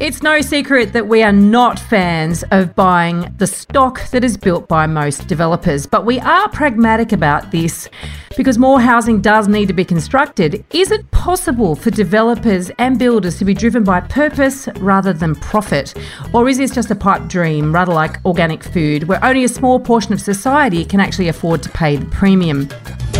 It's no secret that we are not fans of buying the stock that is built by most developers, but we are pragmatic about this because more housing does need to be constructed. Is it possible for developers and builders to be driven by purpose rather than profit? Or is this just a pipe dream, rather like organic food, where only a small portion of society can actually afford to pay the premium?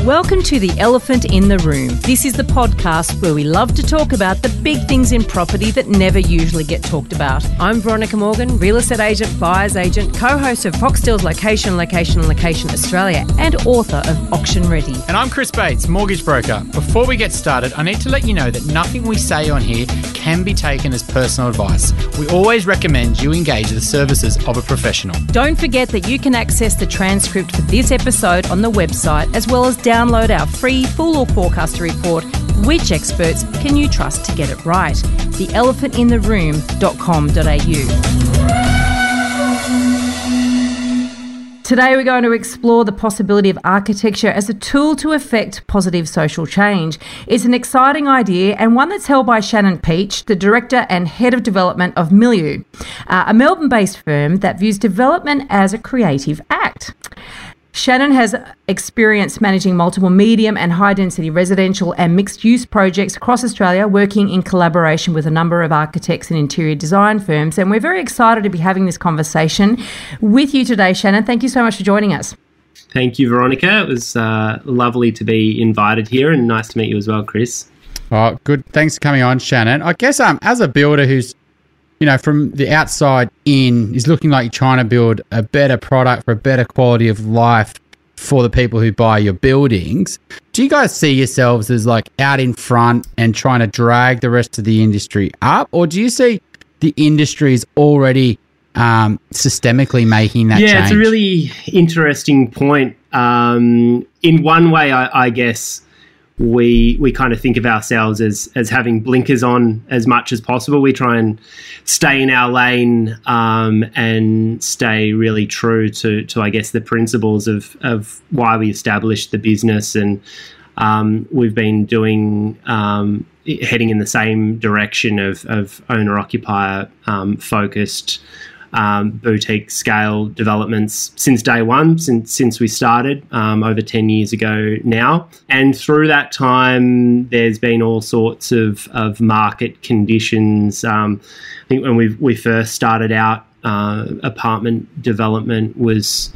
Welcome to The Elephant in the Room. This is the podcast where we love to talk about the big things in property that never usually get talked about. I'm Veronica Morgan, real estate agent, buyer's agent, co host of Foxtel's Location, Location, Location Australia, and author of Auction Ready. And I'm Chris Bates, mortgage broker. Before we get started, I need to let you know that nothing we say on here can be taken as personal advice. We always recommend you engage the services of a professional. Don't forget that you can access the transcript for this episode on the website as well as download our free full or forecaster report. Which experts can you trust to get it right? TheElephantInTheRoom.com.au. Today, we're going to explore the possibility of architecture as a tool to effect positive social change. It's an exciting idea and one that's held by Shannon Peach, the director and head of development of Milieu, uh, a Melbourne based firm that views development as a creative act. Shannon has experience managing multiple medium and high density residential and mixed use projects across Australia, working in collaboration with a number of architects and interior design firms. And we're very excited to be having this conversation with you today, Shannon. Thank you so much for joining us. Thank you, Veronica. It was uh, lovely to be invited here and nice to meet you as well, Chris. Oh, good. Thanks for coming on, Shannon. I guess um, as a builder who's you know, from the outside in, is looking like you're trying to build a better product for a better quality of life for the people who buy your buildings. Do you guys see yourselves as like out in front and trying to drag the rest of the industry up? Or do you see the industry is already um, systemically making that yeah, change? it's a really interesting point. Um, in one way, I, I guess we we kind of think of ourselves as as having blinkers on as much as possible. We try and stay in our lane um, and stay really true to to I guess the principles of of why we established the business, and um, we've been doing. Um, heading in the same direction of, of owner occupier um, focused um, boutique scale developments since day one, since since we started um, over ten years ago now. And through that time, there's been all sorts of, of market conditions. Um, I think when we we first started out, uh, apartment development was.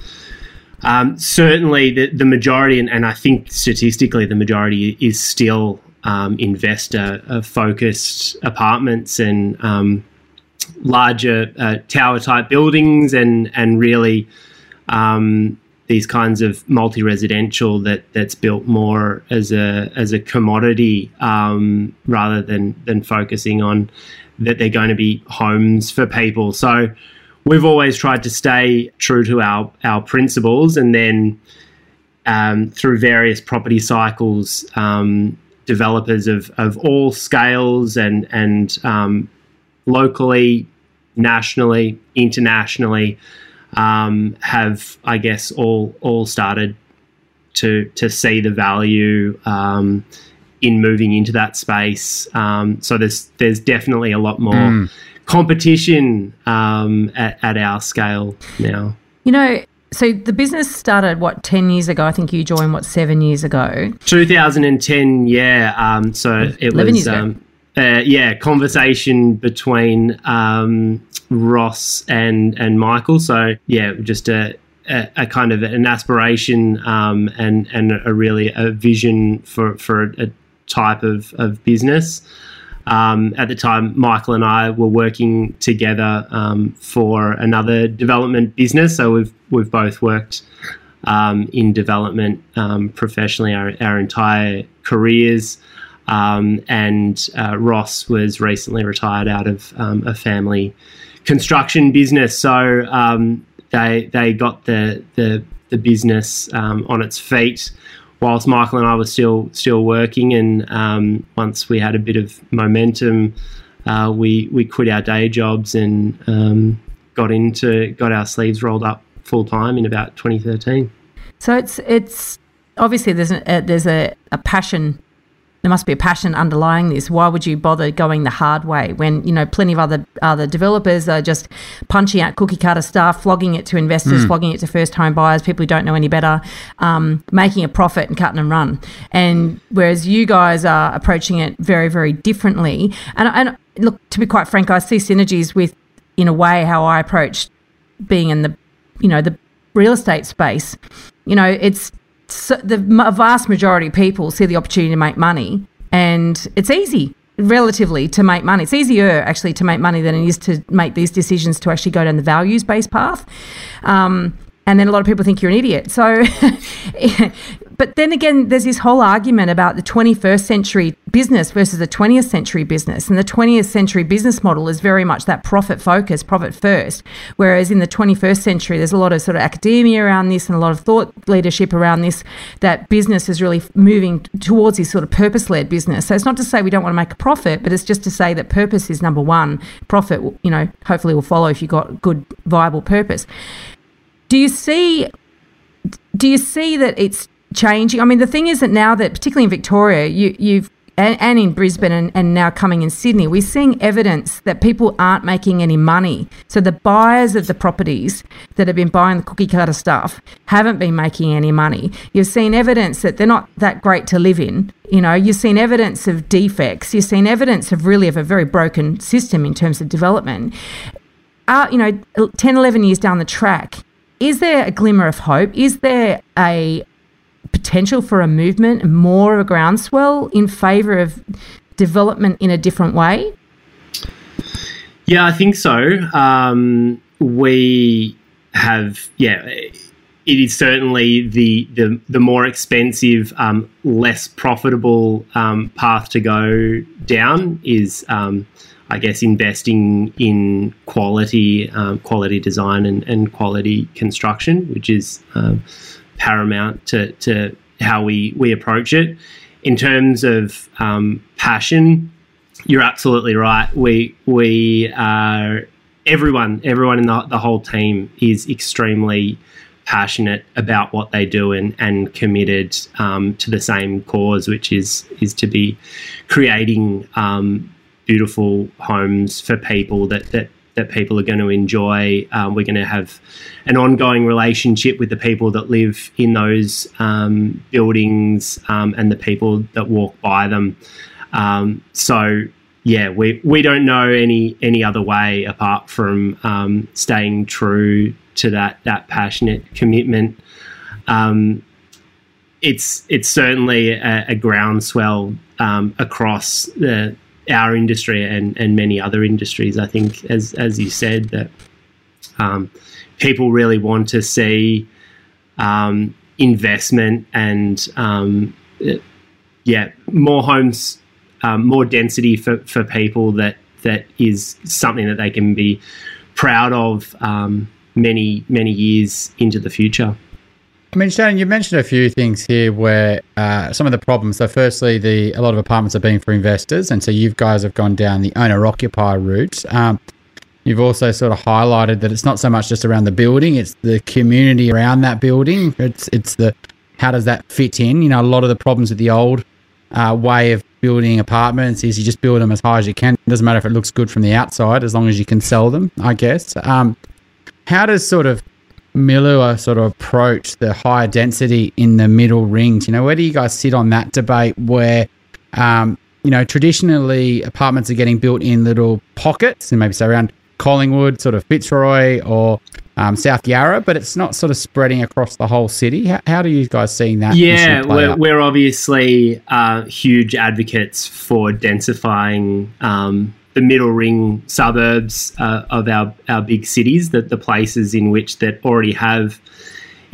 Um, certainly, the, the majority, and, and I think statistically, the majority is still um, investor focused apartments and um, larger uh, tower type buildings and and really um, these kinds of multi residential that that's built more as a as a commodity um, rather than than focusing on that they're going to be homes for people. So we've always tried to stay true to our our principles, and then um, through various property cycles. Um, developers of, of all scales and and um, locally, nationally, internationally, um, have I guess all all started to to see the value um, in moving into that space. Um, so there's there's definitely a lot more mm. competition um, at, at our scale now. You know, so the business started what 10 years ago i think you joined what seven years ago 2010 yeah um, so it was years um, uh, yeah, conversation between um, Ross and and Michael. So yeah, just a, a, a kind of an aspiration um, and and a really a vision for for a type of of business. Um, at the time, Michael and I were working together um, for another development business. So we've we've both worked um, in development um, professionally our, our entire careers. Um, and uh, Ross was recently retired out of um, a family construction business, so um, they they got the the, the business um, on its feet. Whilst Michael and I were still still working, and um, once we had a bit of momentum, uh, we we quit our day jobs and um, got into got our sleeves rolled up full time in about 2013. So it's it's obviously there's a, there's a, a passion there must be a passion underlying this. Why would you bother going the hard way when you know plenty of other other developers are just punching out cookie cutter stuff, flogging it to investors, mm. flogging it to first home buyers, people who don't know any better, um, making a profit and cutting and run. And whereas you guys are approaching it very very differently, and and look to be quite frank, I see synergies with in a way how I approach being in the you know the real estate space. You know, it's so the vast majority of people see the opportunity to make money, and it's easy relatively to make money. It's easier actually to make money than it is to make these decisions to actually go down the values based path. Um, and then a lot of people think you're an idiot. So but then again, there's this whole argument about the 21st century business versus the 20th century business. And the 20th century business model is very much that profit focus, profit first. Whereas in the 21st century, there's a lot of sort of academia around this and a lot of thought leadership around this, that business is really moving towards this sort of purpose led business. So it's not to say we don't want to make a profit, but it's just to say that purpose is number one. Profit, you know, hopefully will follow if you've got good, viable purpose. Do you see do you see that it's changing. I mean, the thing is that now that, particularly in Victoria, you, you've and, and, in Brisbane and, and, now coming in Sydney, we're seeing evidence that people aren't making any money. So the buyers of the properties that have been buying the cookie cutter stuff haven't been making any money. You've seen evidence that they're not that great to live in. You know, you've seen evidence of defects. You've seen evidence of really of a very broken system in terms of development. Uh, you know, 10, 11 years down the track, is there a glimmer of hope? Is there a potential for a movement, more of a groundswell in favour of development in a different way? Yeah, I think so. Um, we have, yeah, it is certainly the the, the more expensive, um, less profitable um, path to go down is, um, I guess, investing in quality, um, quality design and, and quality construction, which is um, paramount to, to how we, we approach it. In terms of um, passion, you're absolutely right. We we are everyone everyone in the, the whole team is extremely passionate about what they do and, and committed um, to the same cause, which is is to be creating um, beautiful homes for people that that that people are going to enjoy. Um, we're going to have an ongoing relationship with the people that live in those um, buildings um, and the people that walk by them. Um, so yeah, we, we don't know any any other way apart from um, staying true to that that passionate commitment. Um, it's it's certainly a, a groundswell across the our industry and, and many other industries. I think, as as you said, that um, people really want to see um, investment and um, yeah, more homes, um, more density for, for people that that is something that they can be proud of um, many many years into the future. I mean, Shannon, you mentioned a few things here where uh, some of the problems. So, firstly, the a lot of apartments are being for investors, and so you guys have gone down the owner-occupier route. Um, you've also sort of highlighted that it's not so much just around the building; it's the community around that building. It's it's the how does that fit in? You know, a lot of the problems with the old uh, way of building apartments is you just build them as high as you can. It doesn't matter if it looks good from the outside, as long as you can sell them. I guess. Um, how does sort of Milieu sort of approach the higher density in the middle rings? You know, where do you guys sit on that debate where, um, you know, traditionally apartments are getting built in little pockets and maybe say around Collingwood, sort of Fitzroy or um, South Yarra, but it's not sort of spreading across the whole city. How, how do you guys seeing that? Yeah, we're, we're, obviously uh, huge advocates for densifying um, the middle ring suburbs uh, of our, our big cities, that the places in which that already have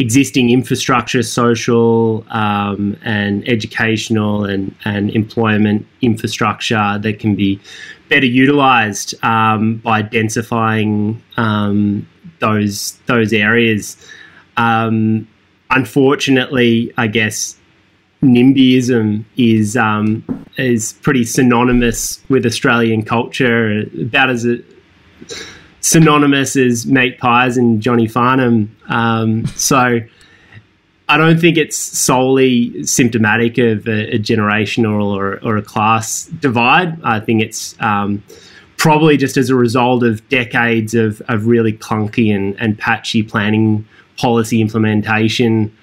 existing infrastructure, social um, and educational and, and employment infrastructure that can be better utilised um, by densifying um, those those areas. Um, unfortunately, I guess NIMBYism is um, is pretty synonymous with Australian culture, about as a, synonymous as Mate pies and Johnny Farnham. Um, so I don't think it's solely symptomatic of a, a generational or, or, a class divide. I think it's um, probably just as a result of decades of, of really clunky and, and patchy planning policy implementation.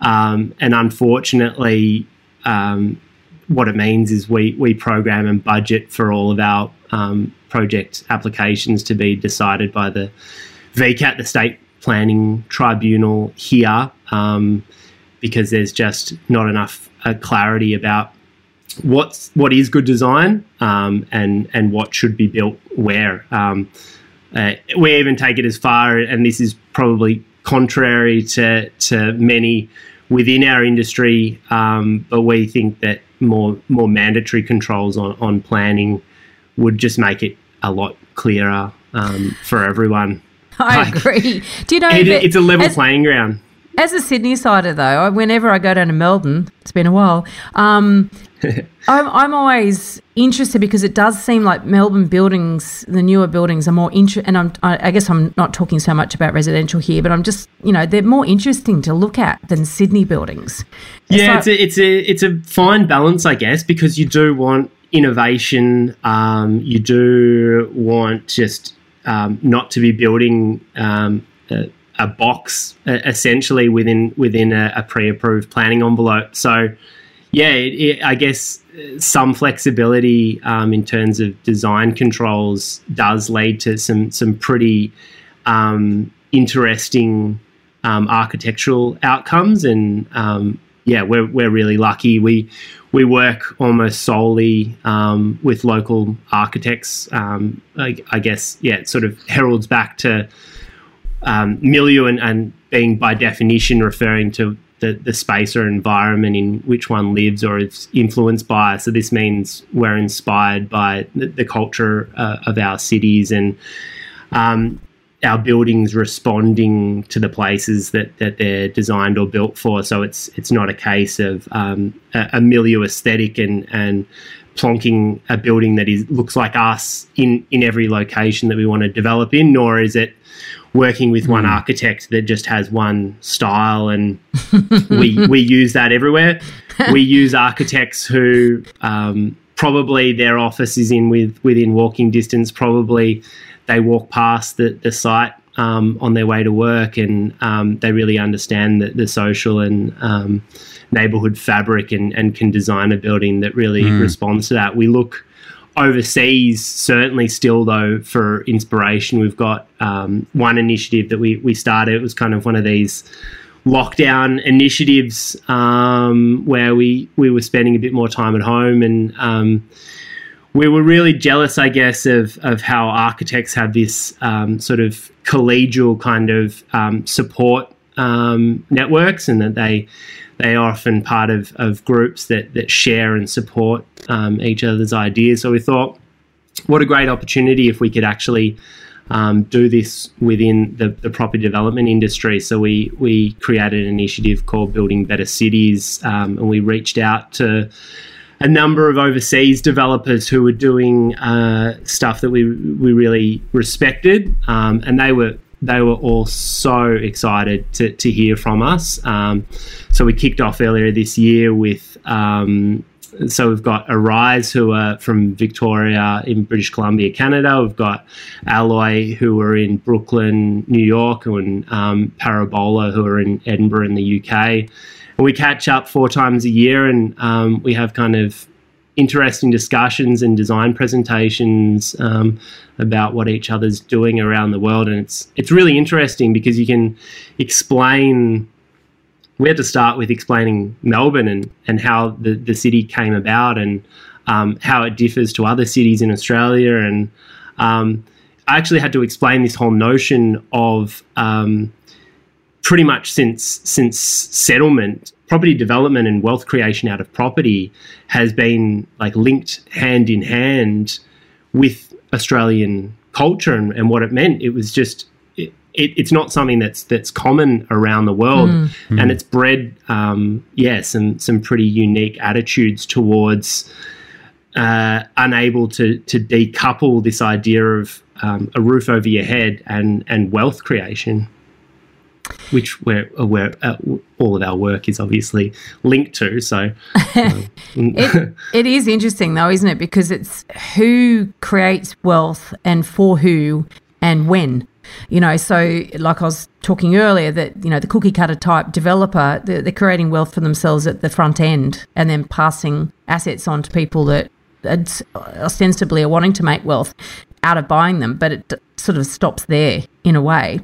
Um, and unfortunately, um, what it means is we, we program and budget for all of our um, project applications to be decided by the VCAT, the state planning tribunal here um, because there's just not enough uh, clarity about what's what is good design um, and and what should be built where. Um, uh, we even take it as far, and this is probably contrary to to many within our industry, um, but we think that more more mandatory controls on, on planning would just make it a lot clearer um, for everyone. I like, agree. Do you know it, it's a level as, playing ground? As a Sydney sider, though, whenever I go down to Melbourne, it's been a while. Um, I'm, I'm always interested because it does seem like Melbourne buildings, the newer buildings, are more interesting. And I'm, I guess I'm not talking so much about residential here, but I'm just, you know, they're more interesting to look at than Sydney buildings. It's yeah, like, it's a it's a it's a fine balance, I guess, because you do want innovation. Um, you do want just um, not to be building um, a, box essentially within within a, a, pre-approved planning envelope. So, yeah, it, it, I guess some flexibility um, in terms of design controls does lead to some some pretty um, interesting um, architectural outcomes, and um, yeah, we're we're really lucky. We we work almost solely um, with local architects. Um, I, I, guess, yeah, it sort of heralds back to um, milieu and, and, being by definition referring to the, the space or environment in which one lives or is influenced by. So this means we're inspired by the, the culture uh, of our cities and um, our buildings responding to the places that, that they're designed or built for. So it's it's not a case of um, a, a, milieu aesthetic and and plonking a building that is looks like us in in every location that we want to develop in, nor is it working with mm. one hmm. architect that just has one style and we we use that everywhere. we use architects who um, probably their office is in with within walking distance, probably they walk past the, the site um, on their way to work and um, they really understand the, the social and um, neighborhood fabric and, and can design a building that really mm. responds to that. We look overseas, certainly still though, for inspiration. We've got um, one initiative that we, we started. It was kind of one of these lockdown initiatives um, where we, we were spending a bit more time at home and um, we were really jealous, I guess, of of how architects have this um, sort of collegial kind of um, support um, networks, and that they they are often part of, of groups that that share and support um, each other's ideas. So we thought, what a great opportunity if we could actually um, do this within the, the property development industry. So we we created an initiative called Building Better Cities, um, and we reached out to a number of overseas developers who were doing uh, stuff that we we really respected, um, and they were they were all so excited to, to hear from us. Um, so we kicked off earlier this year with. Um, so we've got Aryze, who are from Victoria in British Columbia, Canada. We've got Alloy, who are in Brooklyn, New York, and um, Parabola, who are in Edinburgh in the UK we catch up four times a year and um, we have kind of interesting discussions and design presentations um, about what each other's doing around the world. And it's it's really interesting because you can explain we had to start with explaining Melbourne and, and how the, the city came about and um, how it differs to other cities in Australia. And um, I actually had to explain this whole notion of um, pretty much since since settlement property development and wealth creation out of property has been like linked hand in hand with Australian culture and, and what it meant. It was just it, it, it's not something that's that's common around the world, mm. Mm. and it's bred um, yeah some some pretty unique attitudes towards uh, unable to to decouple this idea of um, a roof over your head and and wealth creation. Which we're, where uh, all of our work is obviously linked to. So um, it, it is interesting though, isn't it? Because it's who creates wealth and for who and when. You know, so like I was talking earlier, that you know the cookie cutter type developer, they're, they're creating wealth for themselves at the front end, and then passing assets on to people that ostensibly are wanting to make wealth out of buying them, but it sort of stops there in a way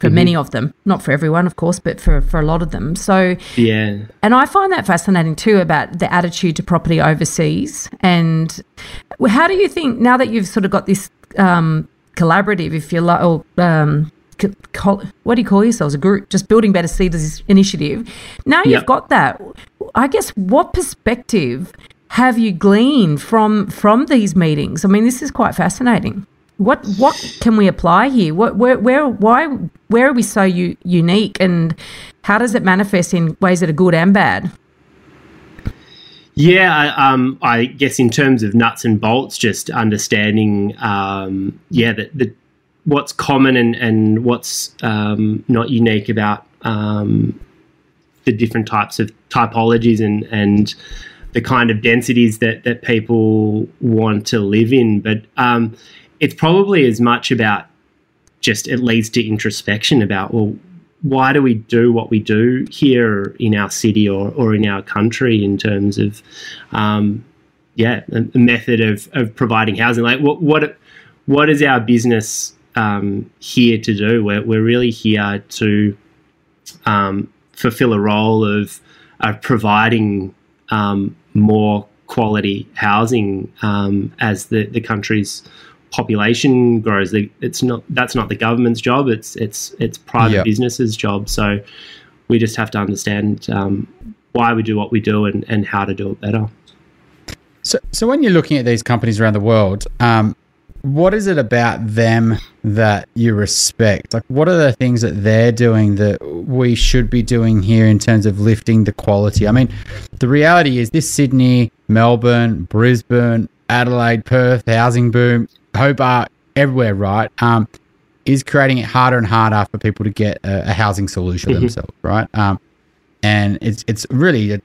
for mm-hmm. many of them. Not for everyone, of course, but for, for a lot of them. So, yeah. And I find that fascinating too about the attitude to property overseas. And how do you think, now that you've sort of got this um, collaborative, if you like, or um, what do you call yourselves? A group, just building better cities initiative. Now you've got that. I guess what perspective have you gleaned from from these meetings? I mean, this is quite fascinating. What what can we apply here? What where where why where are we so u- unique, and how does it manifest in ways that are good and bad? Yeah, I, um, I guess in terms of nuts and bolts, just understanding, um, yeah, the, what's common and and what's um, not unique about um, the different types of typologies and and the kind of densities that that people want to live in. But um, it's probably as much about just it leads to introspection about well why do we do what we do here in our city or, or in our country in terms of um, yeah a, method of, of providing housing? Like what what what is our business um, here to do? We're, we're really here to um, fulfill a role of, of providing um, more quality housing um, as the, the country's population grows. It's not that's not the government's job. It's it's it's private yep. businesses' job. So we just have to understand um, why we do what we do and, and how to do it better. So, so when you're looking at these companies around the world, um, what is it about them that you respect? Like, what are the things that they're doing that we should be doing here in terms of lifting the quality? I mean, the reality is this Sydney, Melbourne, Brisbane, Adelaide, Perth housing boom, Hobart, everywhere, right? Um, is creating it harder and harder for people to get a, a housing solution mm-hmm. themselves, right? Um, and it's it's really a,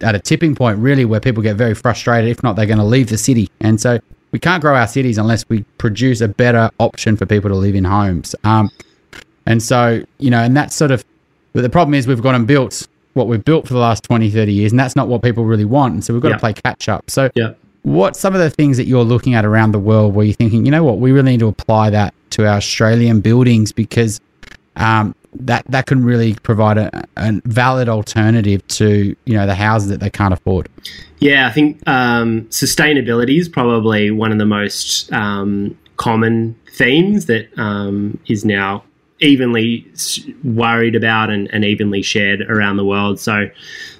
at a tipping point, really, where people get very frustrated. If not, they're going to leave the city, and so we can't grow our cities unless we produce a better option for people to live in homes. Um, and so, you know, and that's sort of but the problem is we've gone and built what we've built for the last 20, 30 years, and that's not what people really want. And so we've got yeah. to play catch up. So, yeah. What some of the things that you're looking at around the world where you're thinking, you know what, we really need to apply that to our Australian buildings because um, that that can really provide a, a, valid alternative to you know the houses that they can't afford. Yeah, I think um, sustainability is probably one of the most um, common themes that um, is now evenly worried about and, and, evenly shared around the world. So,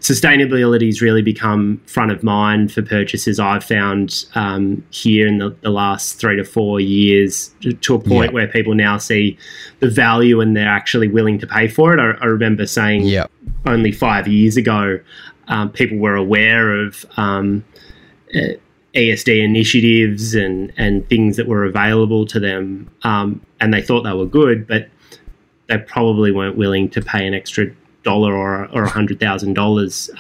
sustainability has really become front of mind for purchases. I've found um, here in the, the, last three to four years to a point where people now see the value and they're actually willing to pay for it. I, I remember saying only five years ago, um, people were aware of. Um, ESD initiatives and and things that were available to them, um, and they thought they were good, but they probably weren't willing to pay an extra dollar or or hundred thousand um, dollars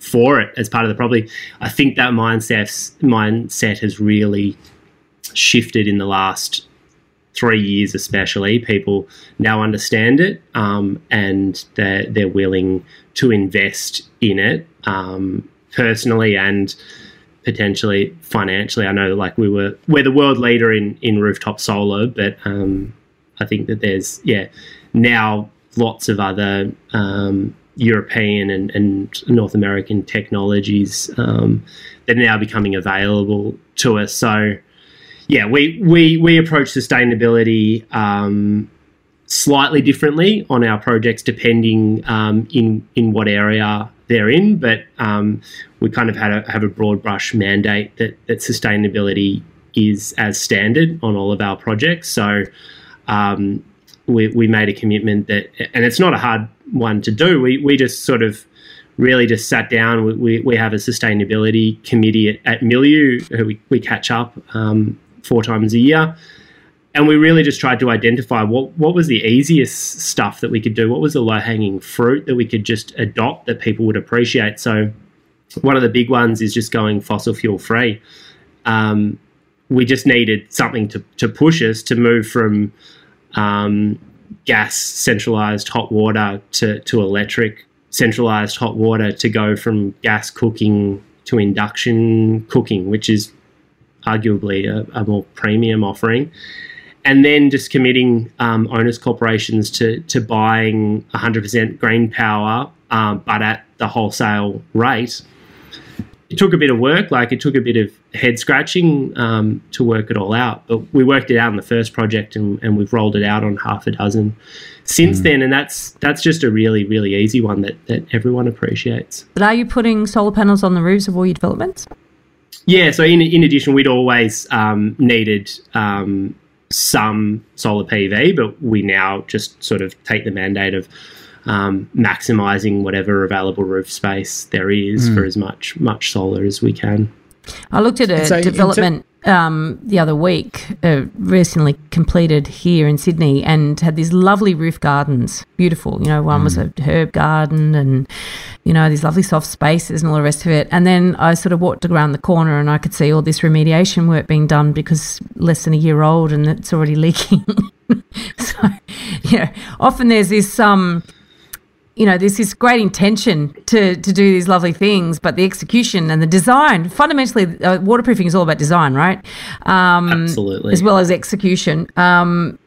for it as part of the property. I think that mindset mindset has really shifted in the last three years, especially. People now understand it um, and they're they're willing to invest in it um, personally and potentially financially. I know, like we were, we're the world leader in in rooftop solar, but um, I think that there's yeah now lots of other um, European and, and, North American technologies um, that are now becoming available to us. So, yeah, we we we approach sustainability um, slightly differently on our projects depending um, in in what area they're in, but um, we kind of had a, have a broad brush mandate that that sustainability is as standard on all of our projects. So. We, we made a commitment that, and it's not a hard one to do. We, we just sort of really just sat down. We, we, we have a sustainability committee at, at Milieu who we, we catch up um, four times a year. and we really just tried to identify what what was the easiest stuff that we could do, what was the low hanging fruit that we could just adopt that people would appreciate. So one of the big ones is just going fossil fuel free. Um, we just needed something to, to push us to move from um, gas centralized hot water to, to electric centralized hot water to go from gas cooking to induction cooking, which is arguably a, a more premium offering and then just committing um, owners corporations to to buying 100% green power, um, but at the wholesale rate. It took a bit of work, like it took a bit of head scratching um, to work it all out. But we worked it out in the first project, and, and we've rolled it out on half a dozen since mm. then. And that's that's just a really really easy one that that everyone appreciates. But are you putting solar panels on the roofs of all your developments? Yeah. So in in addition, we'd always um, needed um, some solar PV, but we now just sort of take the mandate of um, maximizing whatever available roof space there is mm. for as much much solar as we can. I looked at a so development um, the other week, uh, recently completed here in Sydney, and had these lovely roof gardens. Beautiful, you know. One mm. was a herb garden, and you know these lovely soft spaces and all the rest of it. And then I sort of walked around the corner, and I could see all this remediation work being done because less than a year old, and it's already leaking. so, yeah, often there's this um you know, there's this great intention to, to do these lovely things, but the execution and the design, fundamentally, uh, waterproofing is all about design, right? Um, Absolutely. As well as execution. Um,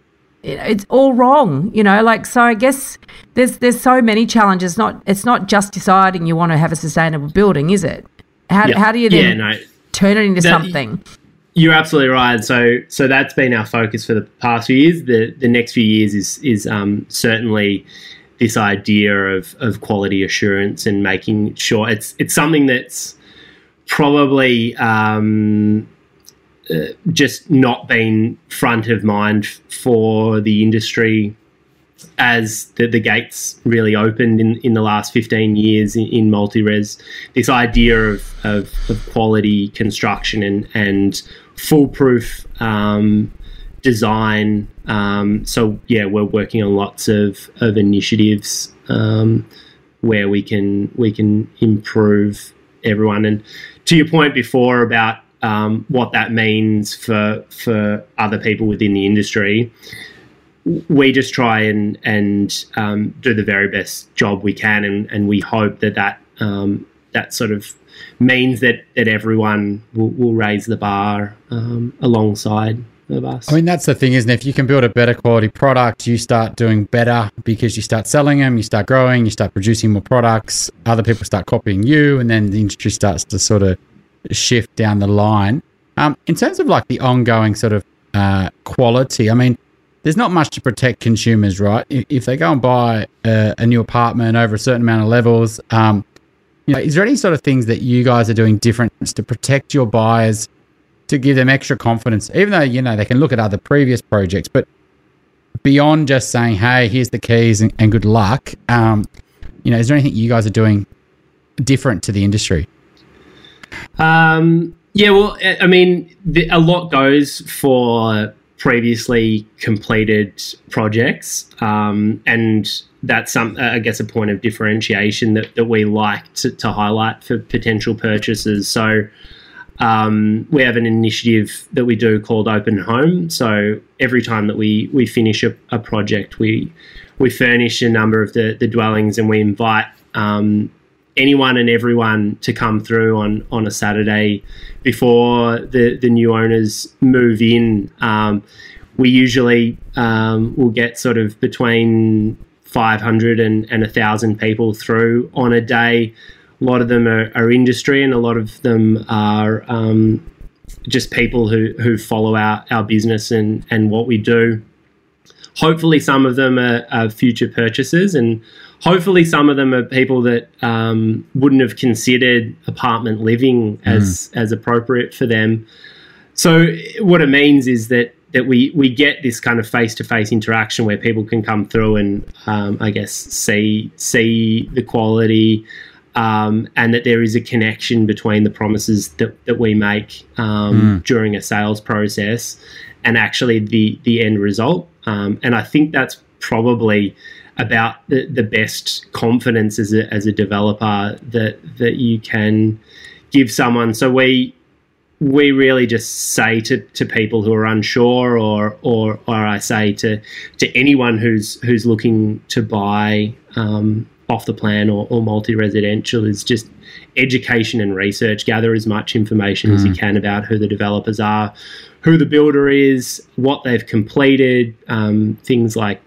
it, it's all wrong, you know. Like so, I guess there's there's so many challenges. Not it's not just deciding you want to have a sustainable building, is it? How, yeah. how do you then yeah, no. turn it into something? You're absolutely right. So so that's been our focus for the past few years. The the next few years is is um, certainly this idea of, of quality assurance and making sure it's it's something that's probably um, uh, just not been front of mind for the industry as the, the gates really opened in, in the last 15 years in, in multi-res. This idea of, of, of, quality construction and, and foolproof um, design. Um, so yeah, we're working on lots of of initiatives um, where we can we can improve everyone. And to your point before about um, what that means for for other people within the industry, we just try and and um, do the very best job we can, and, and we hope that that um, that sort of means that that everyone will, will raise the bar um, alongside of us. I mean, that's the thing, isn't it? If you can build a better quality product, you start doing better because you start selling them, you start growing, you start producing more products, other people start copying you, and then the industry starts to sort of shift down the line. Um, in terms of like the ongoing sort of uh, quality, I mean, there's not much to protect consumers, right? If they go and buy a, a new apartment over a certain amount of levels, um, you know, is there any sort of things that you guys are doing different to protect your buyers to give them extra confidence, even though, you know, they can look at other previous projects, but beyond just saying, hey, here's the keys and, and good luck, um, you know, is there anything you guys are doing different to the industry? Um, yeah, well, I mean, the, a lot goes for previously completed projects, um, and that's some, I guess, a point of differentiation that, that we like to, to highlight for potential purchasers. So, um, we have an initiative that we do called Open Home. So every time that we we finish a, a project, we we furnish a number of the, the dwellings and we invite um, anyone and everyone to come through on on a Saturday before the the new owners move in. Um, we usually um, will get sort of between 500 and, and 1,000 people through on a day. A lot of them are, are industry, and a lot of them are um, just people who, who follow our, our business and, and what we do. Hopefully, some of them are, are future purchasers, and hopefully, some of them are people that um, wouldn't have considered apartment living as, mm. as appropriate for them. So, what it means is that that we we get this kind of face to face interaction where people can come through and um, I guess see see the quality, um, and that there is a connection between the promises that, that we make um, mm. during a sales process and actually the the end result. Um, and I think that's probably about the, the best confidence as a, as a developer that that you can give someone. So we we really just say to, to people who are unsure or, or or I say to to anyone who's who's looking to buy um, off the plan or, or multi-residential is just education and research. Gather as much information mm. as you can about who the developers are who the builder is what they've completed um, things like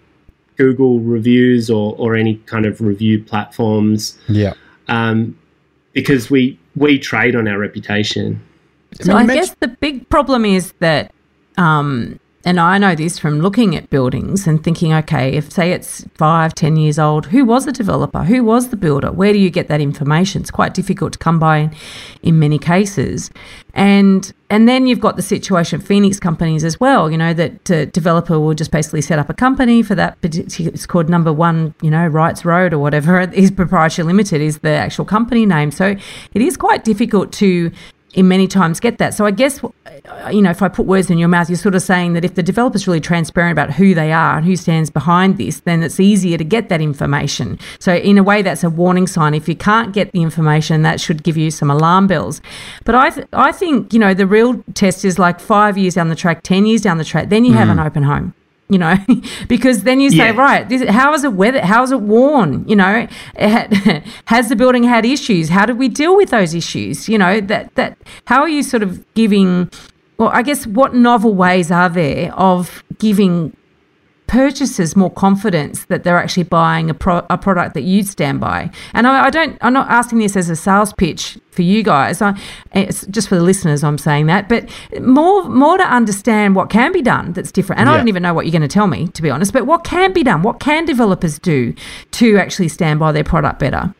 google reviews or, or any kind of review platforms. Yeah. Um, because we we trade on our reputation. So I, mean, I guess the big problem is that um, and I know this from looking at buildings and thinking, okay, if say it's five, ten years old, who was the developer? Who was the builder? Where do you get that information? It's quite difficult to come by in, in many cases. And and then you've got the situation of Phoenix companies as well, you know, that a developer will just basically set up a company for that. It's called number one, you know, Rights Road or whatever. Is proprietary limited is the actual company name. So it is quite difficult to in many times get that. So I guess, you know, if I put words in your mouth, you're sort of saying that if the developer's really transparent about who they are and who stands behind this, then it's easier to get that information. So in a way, that's a warning sign. If you can't get the information, that should give you some alarm bells. But I, th- I think, you know, the real test is like five years down the track, 10 years down the track, then you mm. have an open home you know, because then you say, yeah. right, this, how is it weather? How is it worn? You know, has the building had issues? How did we deal with those issues? You know, that that how are you sort of giving? Well, I guess what novel ways are there of giving purchasers more confidence that they're actually buying a, pro- a product that you'd stand by. And I, I, don't, I'm not asking this as a sales pitch for you guys. I, it's just for the listeners. I'm saying that, but more, more to understand what can be done that's different. And yeah. I don't even know what you're going to tell me, to be honest. But what can be done? What can developers do to actually stand by their product better?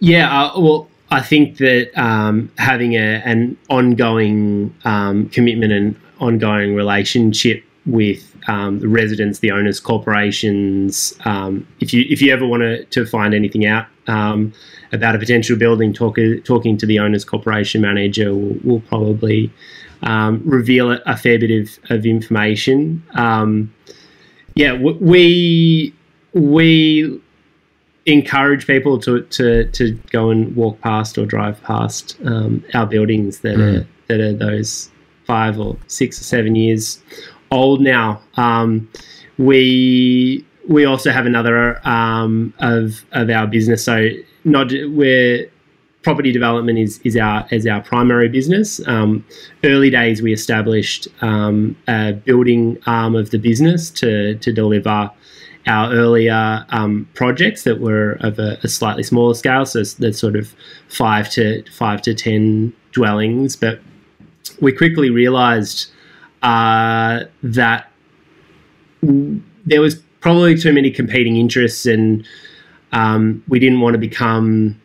Yeah, uh, well, I think that um, having a, an ongoing um, commitment and ongoing relationship with um, the residents, the owners, corporations. Um, if you if you ever want to, to find anything out um, about a potential building, talk, talking to the owners corporation manager will, will probably um, reveal a, a, fair bit of, of information. Um, yeah, we we encourage people to, to, to go and walk past or drive past um, our buildings that mm. are that are those five or six or seven years old now. Um, we we also have another um, of of our business. So not where property development is is our as our primary business. Um, early days, we established um, a building arm of the business to to deliver our earlier um, projects that were of a, a, slightly smaller scale, so that's sort of five to five to ten dwellings. But we quickly realised uh, that there was probably too many competing interests, and um, we didn't want to become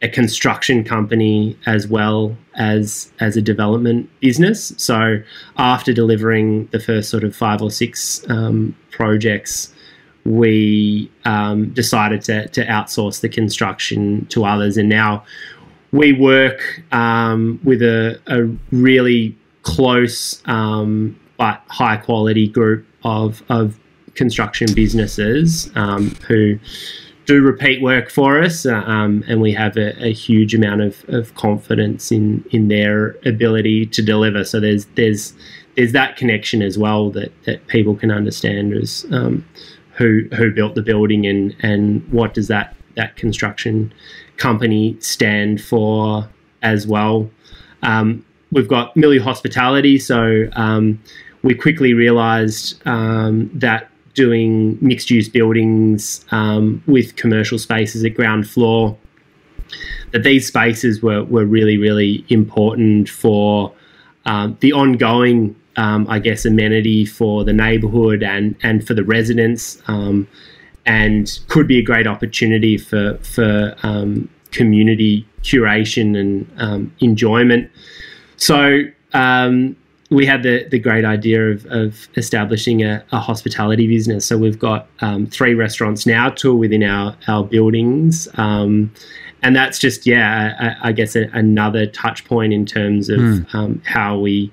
a construction company as well as as a development business. So after delivering the first sort of five or six um, projects, we um, decided to, to outsource the construction to others, and now we work um, with a, a really close um, but high quality group of, of construction businesses um, who do repeat work for us, uh, um, and we have a, a, huge amount of, of confidence in in their ability to deliver. So there's there's there's that connection as well that, that people can understand as um, who who built the building and and what does that that construction company stand for as well. Um, we've got Milieu Hospitality, so um, we quickly realised um, that doing mixed use buildings um, with commercial spaces at ground floor, that these spaces were, were really, really important for um, the ongoing, um, I guess, amenity for the neighbourhood and, and for the residents, um, and could be a great opportunity for, for community curation and enjoyment. So um, we had the, the great idea of, of establishing a, a hospitality business. So we've got um, three restaurants now, two within our, our buildings. Um, and that's just, yeah, I, I guess a, another touch point in terms of mm. how we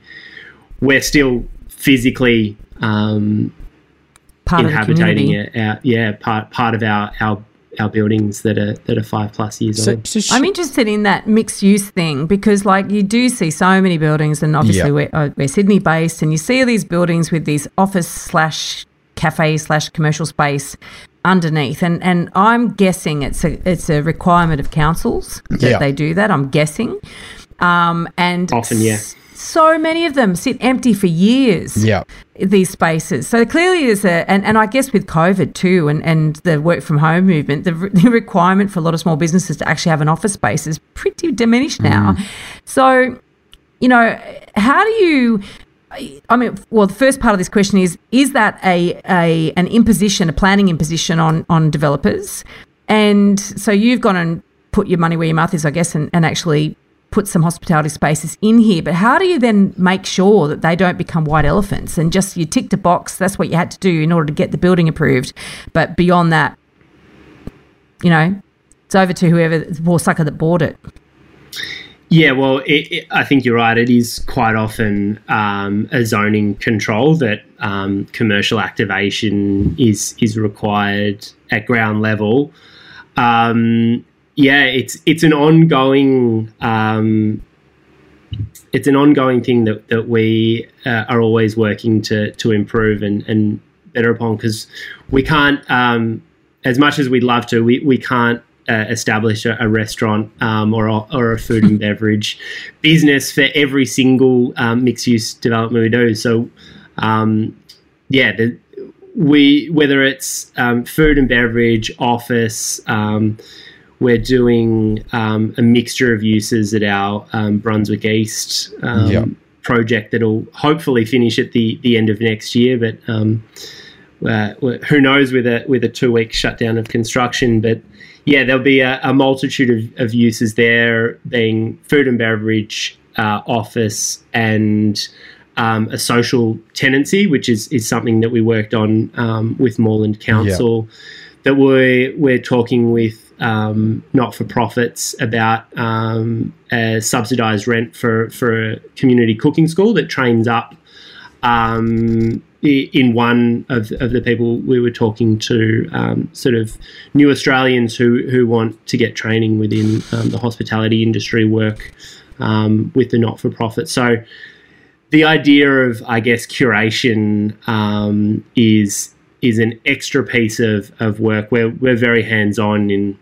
we're still physically um, Part community. it, our, yeah, part part of our our our buildings that are that are five plus years So, old. so sh- I'm interested in that mixed use thing because, like, you do see so many buildings, and obviously Yeah. we're, uh, we're Sydney based, and you see these buildings with these office slash cafe slash commercial space underneath, and and I'm guessing it's a it's a requirement of councils that Yeah. they do that. I'm guessing, um, and Often, yeah. So many of them sit empty for years yeah. these spaces. So clearly there's a, and, and I guess with COVID too, and, and the work from home movement, the, re- the requirement for a lot of small businesses to actually have an office space is pretty diminished now. Mm. So, you know, how do you, I mean, well, the first part of this question is: Is that a, a an imposition, a planning imposition on on developers? And so you've gone and put your money where your mouth is, I guess, and, and actually put some hospitality spaces in here. But how do you then make sure that they don't become white elephants and just you ticked a box? That's what you had to do in order to get the building approved. But beyond that, you know, it's over to whoever the poor sucker that bought it. Yeah, well, it, it, I think you're right. It is quite often um, a zoning control that um, commercial activation is is required at ground level. Um, yeah, it's it's an ongoing um, it's an ongoing thing that that we uh, are always working to to improve and and better upon because we can't um, as much as we'd love to we we can't uh, establish a, a restaurant um, or, a, or a food and beverage business for every single um, mixed use development we do. So, um, yeah, the, we whether it's um, food and beverage, office, um, we're doing um, a mixture of uses at our um, Brunswick East um, Yeah. project that'll hopefully finish at the the end of next year, but. Um, uh, who knows with a with a two week shutdown of construction, but yeah, there'll be a, a multitude of, of uses there, being food and beverage, uh, office, and um, a social tenancy, which is is something that we worked on um, with Moreland Council. That we're we're talking with um, not for profits about um, a subsidised rent for for a community cooking school that trains up um, in one of, of the people we were talking to, um, sort of new Australians who, who want to get training within um, the hospitality industry, work um, with the not for profit. So the idea of, I guess, curation um, is is an extra piece of, of work. We're, we're very hands on in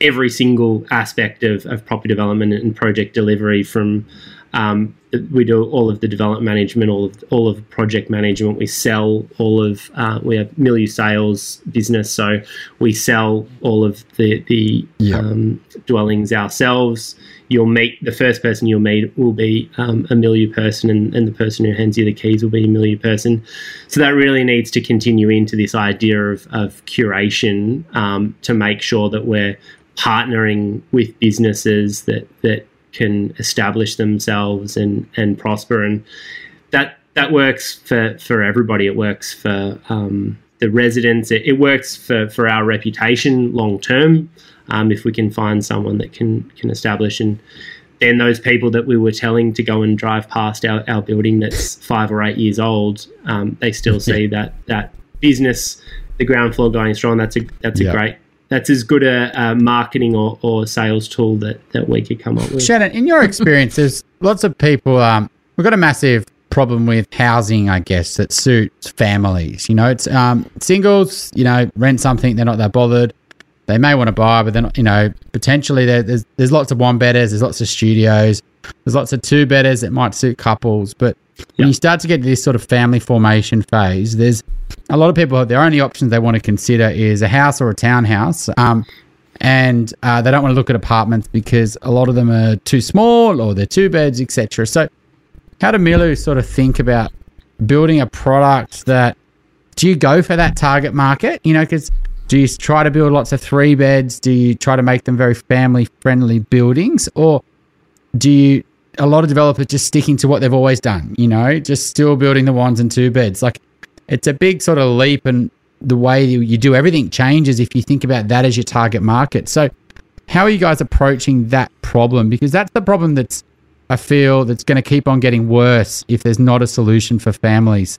every single aspect of, of property development and project delivery from um, we do all of the development management, all of all of project management. We sell all of uh, we have milieu sales business, so we sell all of the the Yeah. um, dwellings ourselves. You'll meet the first person you'll meet will be um, a milieu person, and, and the person who hands you the keys will be a milieu person. So that really needs to continue into this idea of, of curation um, to make sure that we're partnering with businesses that that can establish themselves and and prosper and that that works for for everybody it works for um, the residents it, it works for for our reputation long term um, if we can find someone that can can establish and then those people that we were telling to go and drive past our, our building that's five or eight years old um, they still see that that business the ground floor going strong that's a that's a Yeah. great that's as good a, a marketing or, or sales tool that, that we could come up with. Shannon, in your experience, there's lots of people. Um, we've got a massive problem with housing, I guess, that suits families. You know, it's um, singles. You know, rent something, they're not that bothered. They may want to buy, but then you know, potentially there's there's lots of one bedders, there's lots of studios, there's lots of two bedders that might suit couples. But when you start to get to this sort of family formation phase, there's a lot of people. Their only options they want to consider is a house or a townhouse. Um, and uh, they don't want to look at apartments because a lot of them are too small or they're two beds, etc. So, how do Milieu sort of think about building a product that do you go for that target market? You know, because do you try to build lots of three beds? Do you try to make them very family friendly buildings, or do you? A lot of developers just sticking to what they've always done. You know, just still building the ones and two beds. Like, it's a big sort of leap and the way you do everything changes if you think about that as your target market. So, how are you guys approaching that problem? Because that's the problem that's I feel that's going to keep on getting worse if there's not a solution for families.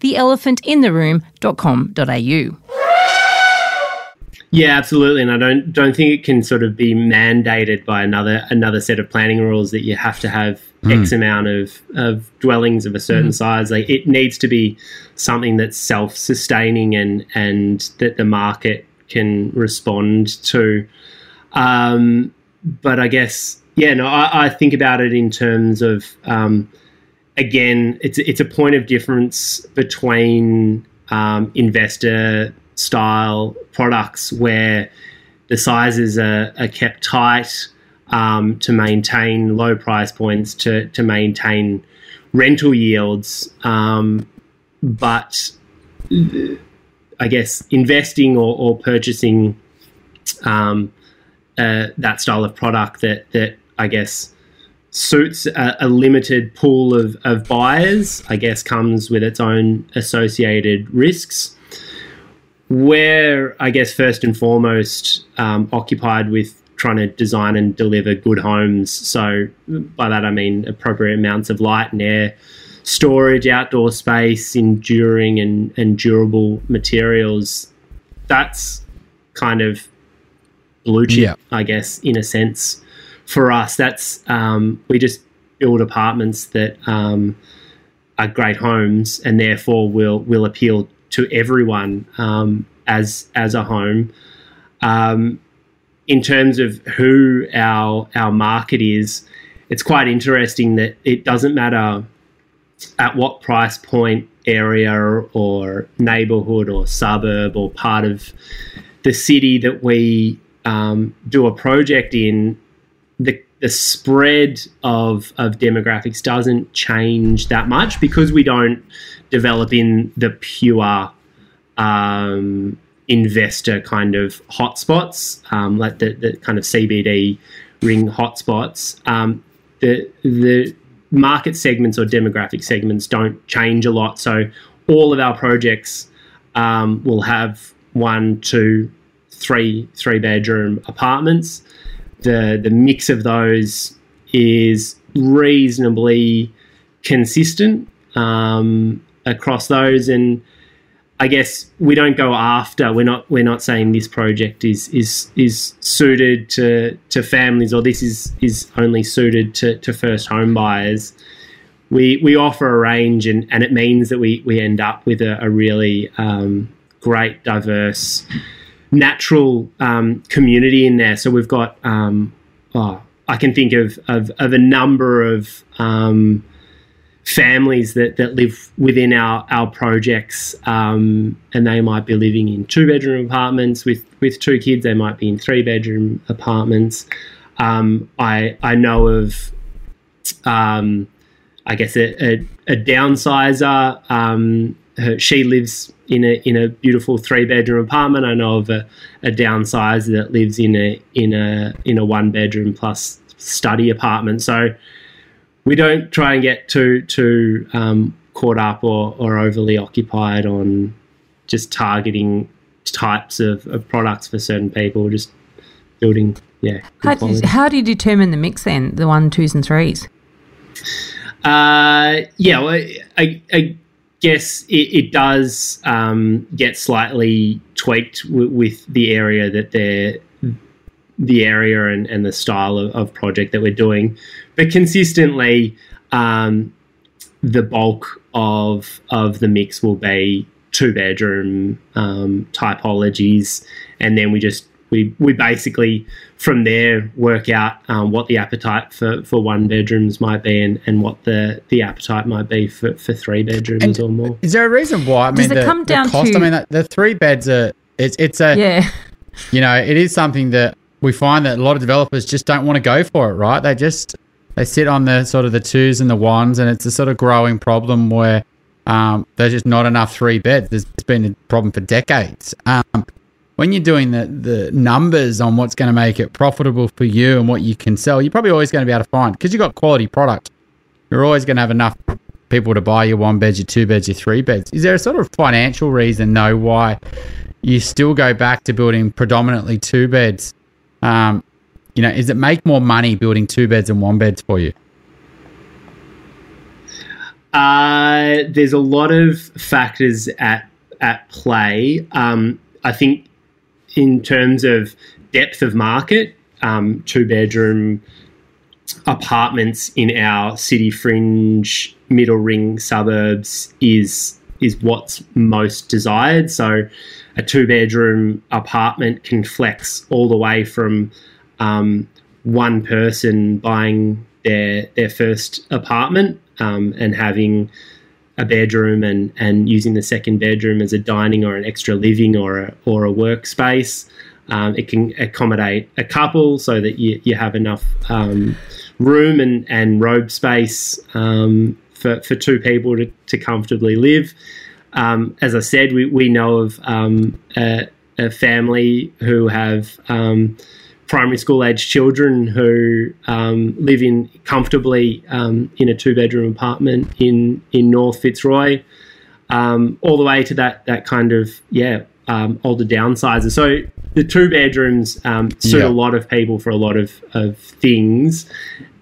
theelephantintheroom.com.au. Yeah, absolutely, and I don't don't think it can sort of be mandated by another another set of planning rules that you have to have mm. X amount of of dwellings of a certain mm. size. Like it needs to be something that's self sustaining and and that the market can respond to. Um, but I guess yeah, no, I, I, think about it in terms of um, again, it's it's a point of difference between um, investor style products where the sizes are, are kept tight um, to maintain low price points to to maintain rental yields, um, but I guess investing or, or purchasing um, uh, that style of product that that I guess suits a, a, limited pool of, of buyers, I guess, comes with its own associated risks. We're, I guess, first and foremost um, occupied with trying to design and deliver good homes. So, by that I mean appropriate amounts of light and air, storage, outdoor space, enduring and, and durable materials. That's kind of blue chip, yeah. I guess, in a sense for us, that's um, we just build apartments that um, are great homes, and therefore will will appeal to everyone um, as as a home. Um, in terms of who our our market is, it's quite interesting that it doesn't matter at what price point area or neighborhood or suburb or part of the city that we um, do a project in the spread of of demographics doesn't change that much because we don't develop in the pure um, investor kind of hotspots, um, like the, the kind of CBD ring hotspots. Um, the the market segments or demographic segments don't change a lot, so all of our projects um, will have one, two, three three bedroom apartments the the mix of those is reasonably consistent um, across those. And I guess we don't go after we're not we're not saying this project is is is suited to to families or this is is only suited to, to first home buyers. We we offer a range and, and it means that we we end up with a, a really um, great diverse natural um, community in there. So we've got, um, oh, I can think of, of, of a number of um, families that, that live within our, our projects, um, and they might be living in two bedroom apartments with, with two kids. They might be in three bedroom apartments. Um, I I know of, um, I guess a, a, a downsizer. Her, she lives in a in a beautiful three bedroom apartment. I know of a, a downsizer that lives in a in a in a one bedroom plus study apartment. So we don't try and get too too um, caught up or, or overly occupied on just targeting types of, of products for certain people. Just building, yeah. How do, you, how do you determine the mix then? The one, twos, and threes. Uh, yeah, well, I, I guess it, it does um, get slightly tweaked w- with the area that they're the area and, and the style of, of, project that we're doing, but consistently, um, the bulk of of the mix will be two bedroom um, typologies, and then we just we we basically from there work out um, what the appetite for, for one bedrooms might be and, and what the, the appetite might be for, for three bedrooms and or more. Is there a reason why? I Does mean, it the, come down cost, to? I mean, the three beds are it's it's a yeah. You know, it is something that we find that a lot of developers just don't want to go for it. Right? They just they sit on the sort of the twos and the ones, and it's a sort of growing problem where um, there's just not enough three beds. There's been a problem for decades. Um, when you're doing the, the numbers on what's going to make it profitable for you and what you can sell, you're probably always going to be able to find because you've got quality product. You're always going to have enough people to buy your one beds, your two beds, your three beds. Is there a sort of financial reason though why you still go back to building predominantly two beds? Um, you know, is it make more money building two beds and one beds for you? Uh, there's a lot of factors at at play. Um, I think in terms of depth of market, um, two bedroom apartments in our city fringe middle ring suburbs is is what's most desired. So a two bedroom apartment can flex all the way from um, one person buying their their first apartment um, and having a bedroom and, and using the second bedroom as a dining or an extra living or a, or a workspace. Um, it can accommodate a couple so that you, you have enough um, room and, and robe space um, for, for two people to, to comfortably live. Um, as I said, we, we know of um, a, a, family who have um, primary school age children who um, live in comfortably um, in a two bedroom apartment in in North Fitzroy, um, all the way to that that kind of yeah um, older downsizers. So the two bedrooms um, suit yeah. a lot of people for a lot of, of things.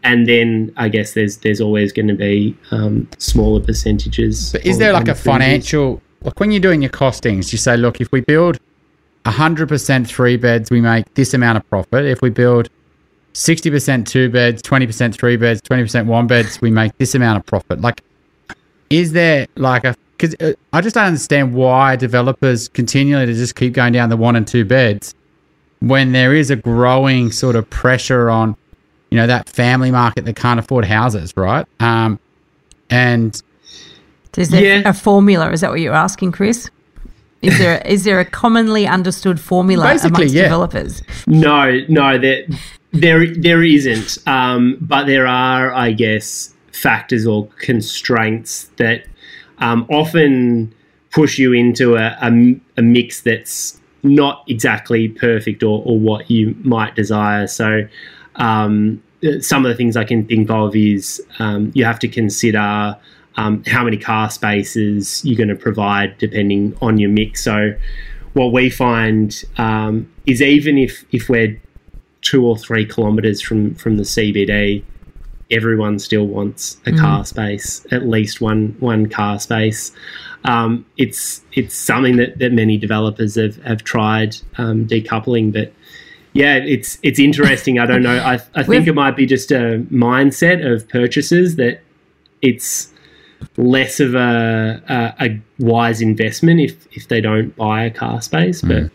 And then I guess there's there's always going to be um, smaller percentages. But is there like a financial like when you're doing your costings, you say, look, if we build 100% three beds, we make this amount of profit. If we build 60% two beds, 20% three beds, 20% one beds, we make this amount of profit. Like, is there like a, because uh, I just don't understand why developers continually to just keep going down the one and two beds when there is a growing sort of pressure on, you know, that family market that can't afford houses, right? Um, and is there yeah. a formula? Is that what you're asking, Chris? Is there is there a commonly understood formula Basically, amongst yeah. developers? No, no, there there there isn't. Um, but there are, I guess, factors or constraints that um, often push you into a, a, a, mix that's not exactly perfect or, or what you might desire. So. Um, some of the things I can think of is um, you have to consider um, how many car spaces you're going to provide depending on your mix. So, what we find um, is even if if we're two or three kilometres from from the CBD, everyone still wants a mm. car space, at least one one car space. Um, it's it's something that, that many developers have, have tried um, decoupling, but yeah, it's it's interesting. I don't know. I, I think it might be just a mindset of purchasers that it's less of a, a, a, wise investment if, if they don't buy a car space. But mm.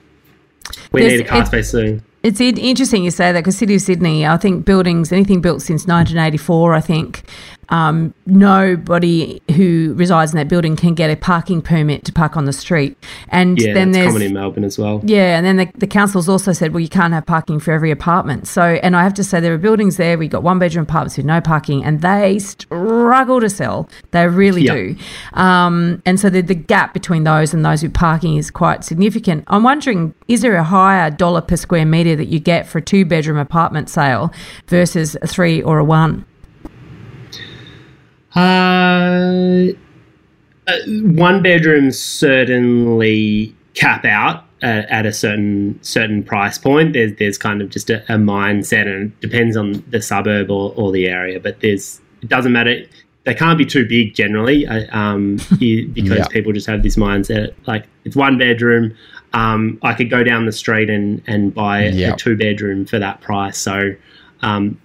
we There's, need a car space soon. It's interesting you say that because City of Sydney, I think buildings, anything built since 1984, I think um, nobody who resides in that building can get a parking permit to park on the street. And yeah, then there's common in Melbourne as well. Yeah, and then the, the council's also said, well, you can't have parking for every apartment. So, and I have to say, there are buildings there. We got one bedroom apartments with no parking, and they struggle to sell. They really yep. do. Um, and so the, the gap between those and those with parking is quite significant. I'm wondering, is there a higher dollar per square metre that you get for a two bedroom apartment sale versus a three or a one? Uh, uh, one bedrooms certainly cap out at, at, a certain certain price point. There's there's kind of just a, a mindset, and it depends on the suburb or, or the area. But there's it doesn't matter. They can't be too big generally, uh, um, because yeah. people just have this mindset. Like it's one bedroom. Um, I could go down the street and and buy a two bedroom for that price. So um,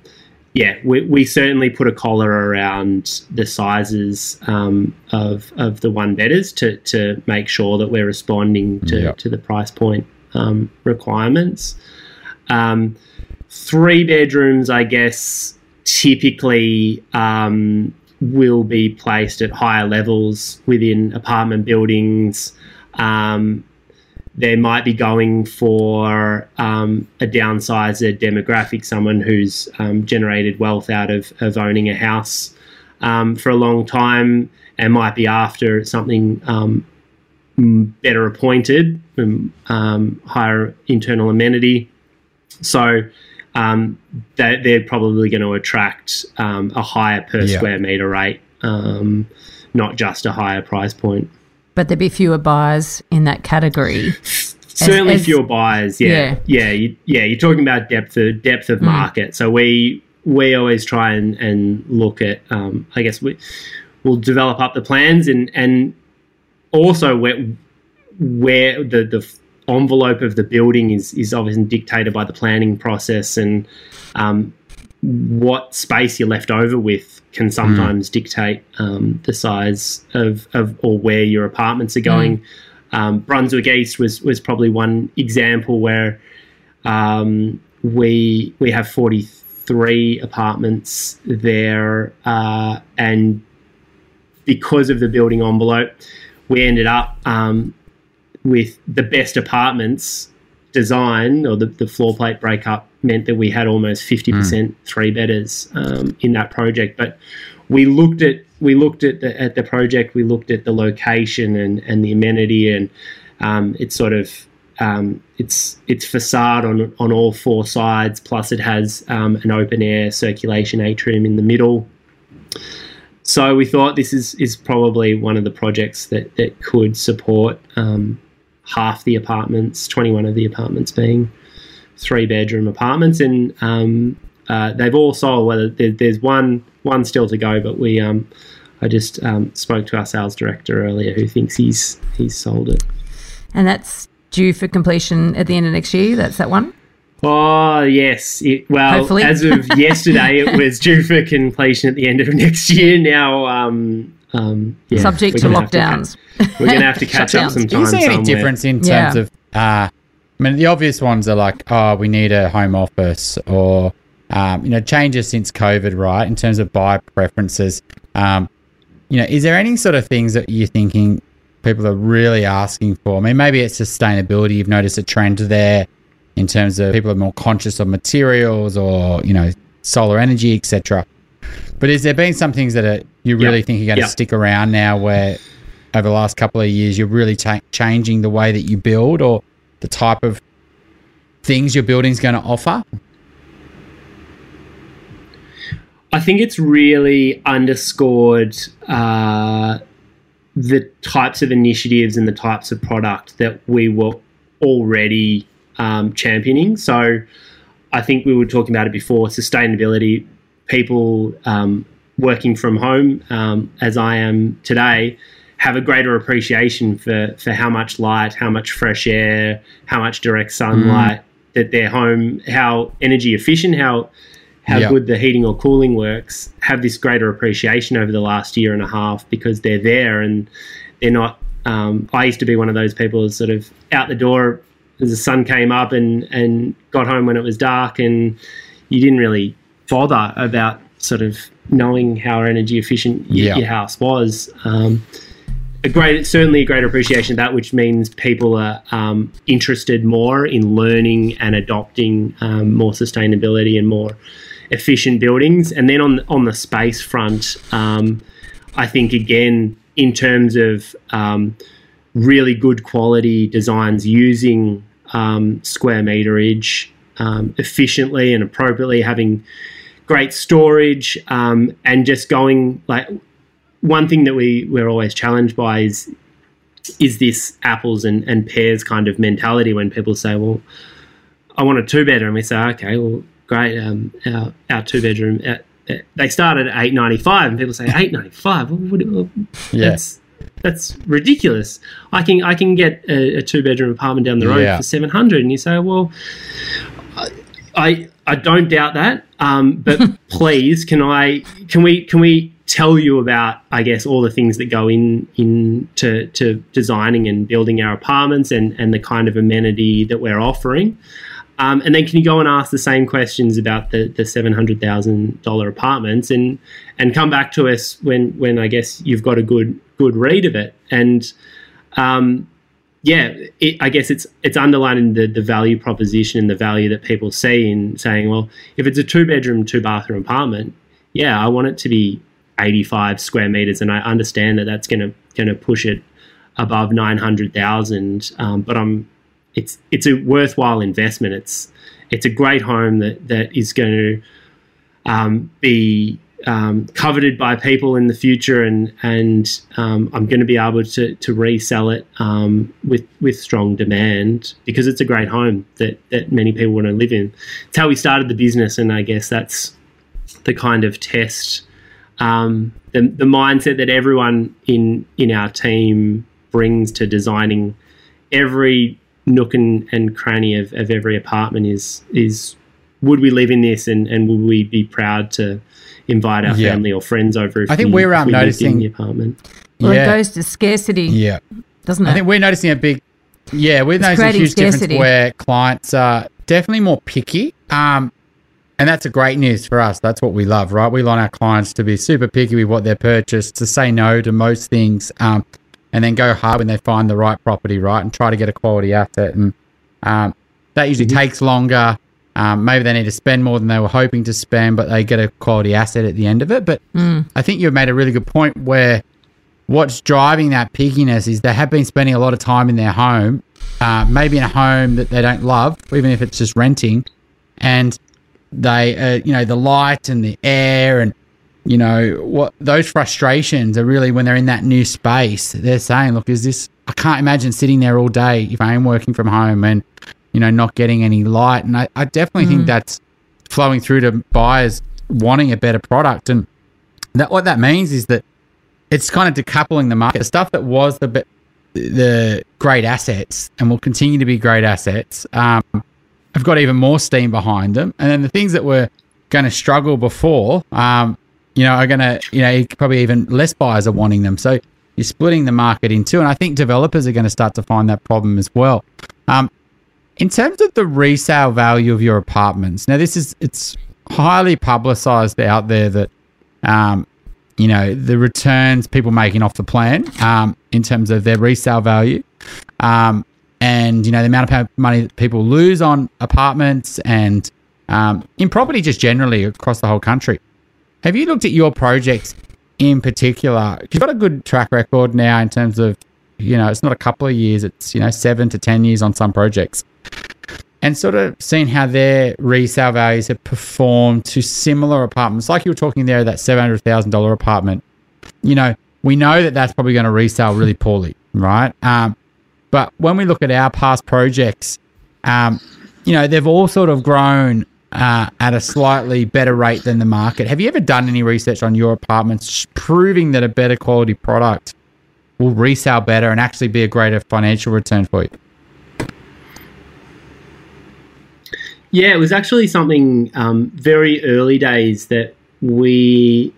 yeah, we, we certainly put a collar around the sizes um, of of the one bedders to to make sure that we're responding to, yep. to the price point um, requirements. Um, three bedrooms, I guess, typically um, will be placed at higher levels within apartment buildings. Um, they might be going for um, a downsizer demographic, someone who's um, generated wealth out of, of owning a house um, for a long time and might be after something um, better appointed, um, higher internal amenity. So um, they, they're probably going to attract a higher per yeah. square meter rate, not just a higher price point but there'd be fewer buyers in that category. Certainly, as, as, fewer buyers. Yeah, yeah, yeah, you, yeah. You're talking about depth of depth of mm. market. So we we always try and, and look at. Um, I guess we we'll develop up the plans and and also where where the the envelope of the building is is obviously dictated by the planning process and um, what space you're left over with can sometimes mm. dictate um, the size of, of or where your apartments are going. Mm. Um, Brunswick East was was probably one example where um, we we have 43 apartments there, uh, and because of the building envelope, we ended up um, with the best apartments design or the, the floor plate breakup meant that we had almost 50% mm. three bedders um, in that project. But we looked at we looked at the, at the project, we looked at the location and, and the amenity, and um, it's sort of um, it's it's facade on on all four sides. Plus, it has um, an open air circulation atrium in the middle. So we thought this is is probably one of the projects that that could support um, half the apartments, 21 of the apartments being three bedroom apartments, and um, uh, they've all sold. Whether there, there's one one still to go, but we um, I just um, spoke to our sales director earlier, who thinks he's he's sold it. And that's due for completion at the end of next year. That's that one. Oh yes. It, well, Hopefully. as of yesterday, it was due for completion at the end of next year. Now, um, yeah, subject to lockdowns. To, we're going to have to catch up some time. Do you see any somewhere. difference in terms yeah. of? Uh, I mean, the obvious ones are like, oh, we need a home office, or um, you know, changes since COVID, right? In terms of buy preferences, um, you know, is there any sort of things that you're thinking people are really asking for? I mean, maybe it's sustainability. You've noticed a trend there in terms of people are more conscious of materials, or you know, solar energy, etc. But is there been some things that are, you really yep. think are going to yep. stick around now where over the last couple of years you're really ta- changing the way that you build or the type of things your building's going to offer? I think it's really underscored uh, the types of initiatives and the types of product that we were already um, championing. So I think we were talking about it before sustainability people um, working from home, um, as I am today, have a greater appreciation for, for how much light, how much fresh air, how much direct sunlight mm. that their home, how energy efficient, how how yep. good the heating or cooling works, have this greater appreciation over the last year and a half because they're there and they're not. Um, I used to be one of those people sort of out the door as the sun came up and, and got home when it was dark and you didn't really bother about sort of knowing how energy efficient yeah. your house was. Um, a great, certainly a greater appreciation of that, which means people are um, interested more in learning and adopting um, more sustainability and more efficient buildings. And then on on the space front, um, I think again in terms of um, really good quality designs using um, square meterage um, efficiently and appropriately, having great storage, um, and just going like one thing that we we're always challenged by is is this apples and, and pears kind of mentality when people say, well, I want a two bedroom. We say, okay, well, great. Um, our, our two bedroom, uh, uh, they start at eight ninety five, and people say eight ninety five. Yeah. That's that's ridiculous. I can I can get a, a two bedroom apartment down the road yeah. for seven hundred, and you say, well, I I don't doubt that. Um, but please, can I can we can we tell you about I guess all the things that go in into to designing and building our apartments and and the kind of amenity that we're offering. Um, and then can you go and ask the same questions about the, the seven hundred thousand dollar apartments and and come back to us when when I guess you've got a good good read of it and um, yeah, it, I guess it's it's underlining the the value proposition and the value that people see in saying, well, if it's a two bedroom, two bathroom apartment, yeah, I want it to be 85 square meters, and I understand that that's going to going to push it above 900,000. Um, but I'm it's it's a worthwhile investment. It's it's a great home that that is going to um, be um, coveted by people in the future, and and um, I'm going to be able to to resell it um, with with strong demand because it's a great home that that many people want to live in. It's how we started the business, and I guess that's the kind of test, um, the the mindset that everyone in in our team brings to designing every nook and, and cranny of, of every apartment is is would we live in this and, and would we be proud to invite our Yeah. family or friends over if I think we, we're, if um, we noticing- the apartment Well, yeah. it goes to scarcity, yeah. doesn't it? I think we're noticing a big, yeah, we're noticing a huge scarcity. difference where clients are definitely more picky. Um, and that's a great news for us. That's what we love, right? We want our clients to be super picky with what they purchase, to say no to most things, um, and then go hard when they find the right property, right? And try to get a quality asset. And um, that usually takes longer. Um, maybe they need to spend more than they were hoping to spend, but they get a quality asset at the end of it. But I think you've made a really good point where what's driving that pickiness is they have been spending a lot of time in their home, uh, maybe in a home that they don't love, even if it's just renting, and they, uh, you know, the light and the air and you know what those frustrations are really when they're in that new space. They're saying, "Look, is this? I can't imagine sitting there all day if I am working from home and you know not getting any light." And I, I definitely think that's flowing through to buyers wanting a better product and that what that means is that it's kind of decoupling the market. The stuff that was the be- the great assets and will continue to be great assets um, have got even more steam behind them, and then the things that were going to struggle before, um, you know, are going to you know probably even less buyers are wanting them. So you're splitting the market in two, and I think developers are going to start to find that problem as well. Um, in terms of the resale value of your apartments, now this is it's highly publicized out there that um, you know the returns people making off the plan um, in terms of their resale value um, and you know the amount of money that people lose on apartments and um, in property just generally across the whole country. Have you looked at your projects in particular? You've got a good track record now in terms of you know it's not a couple of years it's you know seven to ten years on some projects and sort of seeing how their resale values have performed to similar apartments, like you were talking there, that seven hundred thousand dollar apartment. You know, we know that that's probably going to resell really poorly, right? Um, but when we look at our past projects, um, you know, they've all sort of grown uh, at a slightly better rate than the market. Have you ever done any research on your apartments proving that a better quality product will resell better and actually be a greater financial return for you? Yeah, it was actually something um, very early days that we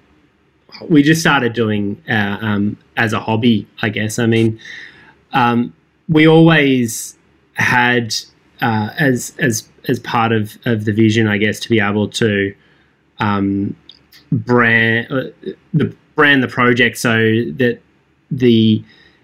we just started doing uh, um, as a hobby, I guess. I mean, um, we always had uh, as as as part of, of the vision, I guess, to be able to um, brand uh, the brand the project so that the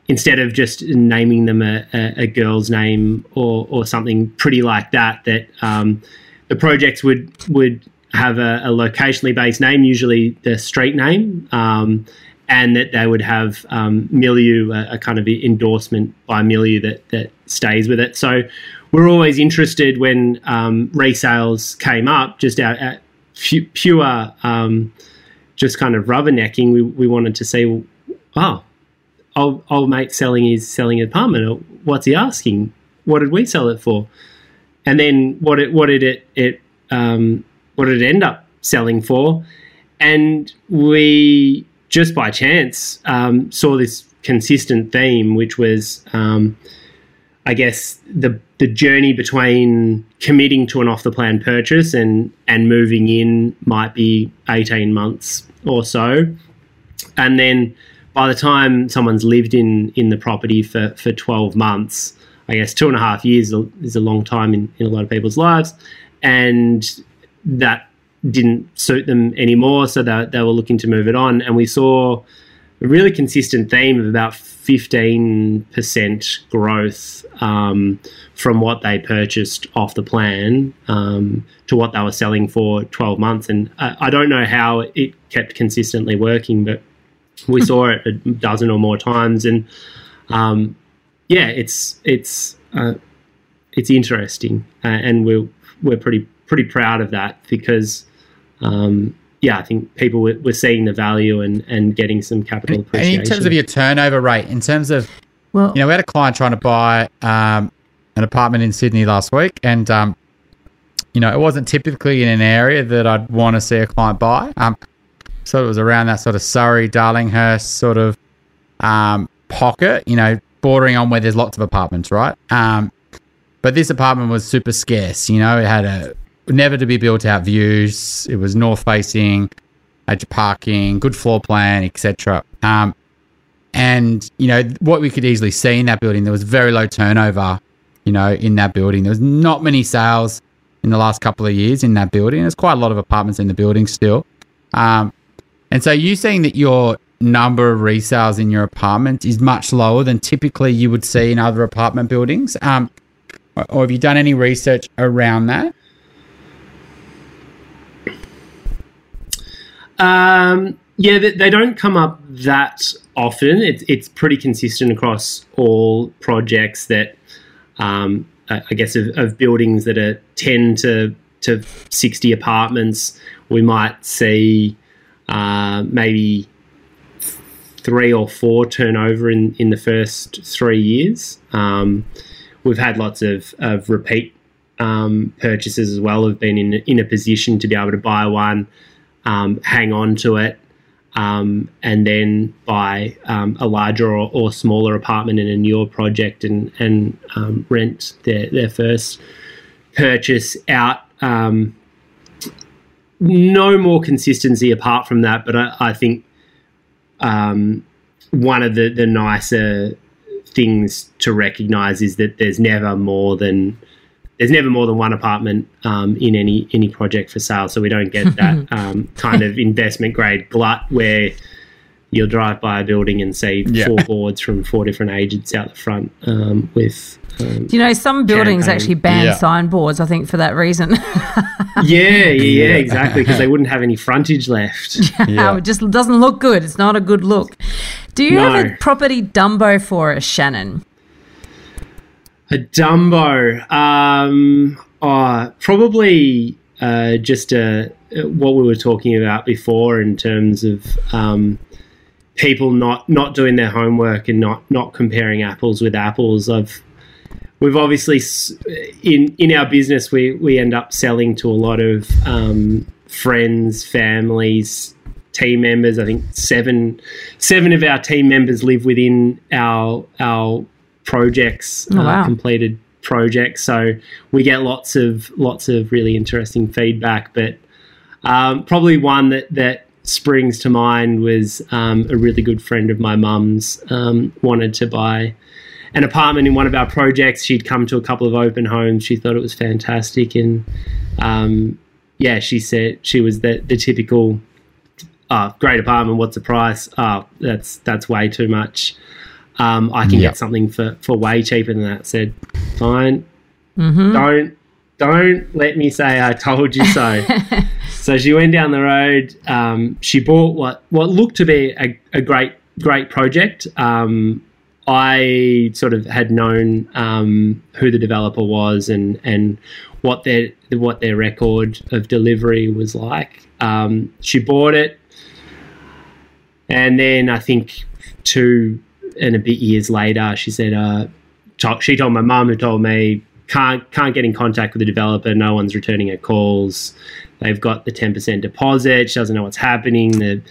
instead of just naming them a, a, a girl's name or, or something pretty like that, that um, the projects would would have a, a locationally based name, usually the street name, um, and that they would have um, milieu, a, a kind of endorsement by milieu that that stays with it. So we're always interested when um, resales came up, just out at pure, um, just kind of rubbernecking. We we wanted to see, oh, old, old mate selling his selling an apartment. What's he asking? What did we sell it for? And then what it what did it it um, what did it end up selling for? And we just by chance um, saw this consistent theme, which was, um, I guess, the the journey between committing to an off the plan purchase and and moving in might be eighteen months or so, and then by the time someone's lived in in the property for for 12 months i guess two and a half years is a long time in, in a lot of people's lives and that didn't suit them anymore so that they were looking to move it on and we saw a really consistent theme of about 15% growth um, from what they purchased off the plan um, to what they were selling for 12 months. And I, I don't know how it kept consistently working, but we saw it a dozen or more times. And um, yeah, it's it's uh, it's interesting, uh, and we're we're pretty pretty proud of that because um, yeah, I think people were, were seeing the value and, and getting some capital appreciation. And in terms of your turnover rate, in terms of, well, you know, we had a client trying to buy um, an apartment in Sydney last week, and um, you know, it wasn't typically in an area that I'd want to see a client buy. Um, so it was around that sort of Surry, Darlinghurst sort of um, pocket, you know, bordering on where there's lots of apartments, right? Um, but this apartment was super scarce. You know, it had a never to be built out views. It was north facing, had parking, good floor plan, etc. Um, and you know what we could easily see in that building, there was very low turnover. You know, in that building, there was not many sales in the last couple of years in that building. There's quite a lot of apartments in the building still. Um, and so you saying that your number of resales in your apartment is much lower than typically you would see in other apartment buildings. Um, or have you done any research around that? Um, yeah, they, they, don't come up that often. It's it's pretty consistent across all projects that um, I guess of, of, buildings that are ten to to sixty apartments. We might see uh, maybe three or four turnover in, in the first three years. Um, we've had lots of, of repeat um, purchases as well. Have been in in a position to be able to buy one um, hang on to it, um, and then buy um, a larger or, or, smaller apartment in a newer project and and um, rent their their first purchase out. No more consistency apart from that, but I, I think um, one of the the nicer things to recognize is that there's never more than there's never more than one apartment um, in any any project for sale, so we don't get that um, kind of investment grade glut where you'll drive by a building and see yeah. four boards from four different agents out the front um, with. Um, Do you know some buildings campaign. actually ban yeah. signboards? I think for that reason. yeah, yeah, yeah, exactly, because they wouldn't have any frontage left. Yeah, it just doesn't look good. It's not a good look. Do you no. have a property Dumbo for us, Shannon? A Dumbo. Um, oh, probably uh, just a, uh, what we were talking about before in terms of um, people not not doing their homework and not not comparing apples with apples. I've we've obviously in in our business we we end up selling to a lot of um, friends, families, team members. I think seven seven of our team members live within our our projects, oh, uh, wow. uh, completed projects. So we get lots of lots of really interesting feedback. But um, probably one that that springs to mind was um, a really good friend of my mum's um, wanted to buy an apartment in one of our projects. She'd come to a couple of open homes. She thought it was fantastic, and um, yeah, she said she was the the typical. Oh, great apartment. What's the price? Oh, that's that's way too much um, I can yep. get something for, for way cheaper than that. Said, fine, mm-hmm. don't don't let me say I told you so. so she went down the road. Um, she bought what what looked to be a, a great great project. Um, I sort of had known um, who the developer was and and what their what their record of delivery was like. Um, she bought it, and then I think two and a bit years later, she said, uh, she told my mum, who told me, can't can't get in contact with the developer. No one's returning her calls. They've got the ten percent deposit. She doesn't know what's happening. The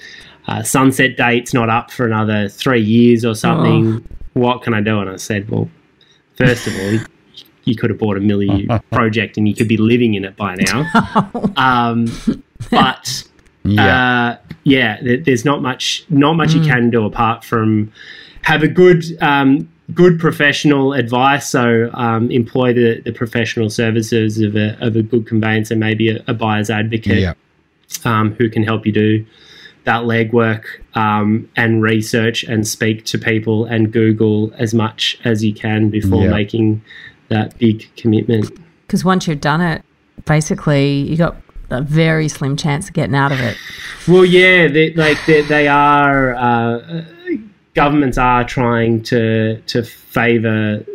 uh, sunset date's not up for another three years or something. Oh. What can I do? And I said, well, first of all, you could have bought a Milieu project and you could be living in it by now. um, but yeah, uh, yeah, there's not much not much mm. you can do apart from have a good um, good professional advice. So um, employ the, the professional services of a, of a good conveyancer, maybe a, a buyer's advocate, yeah. um, who can help you do that legwork um, and research and speak to people and Google as much as you can before Yeah. making that big commitment. Because once you've done it, basically you got a very slim chance of getting out of it. Well, yeah, they, like they, they are. Uh, governments are trying to to favour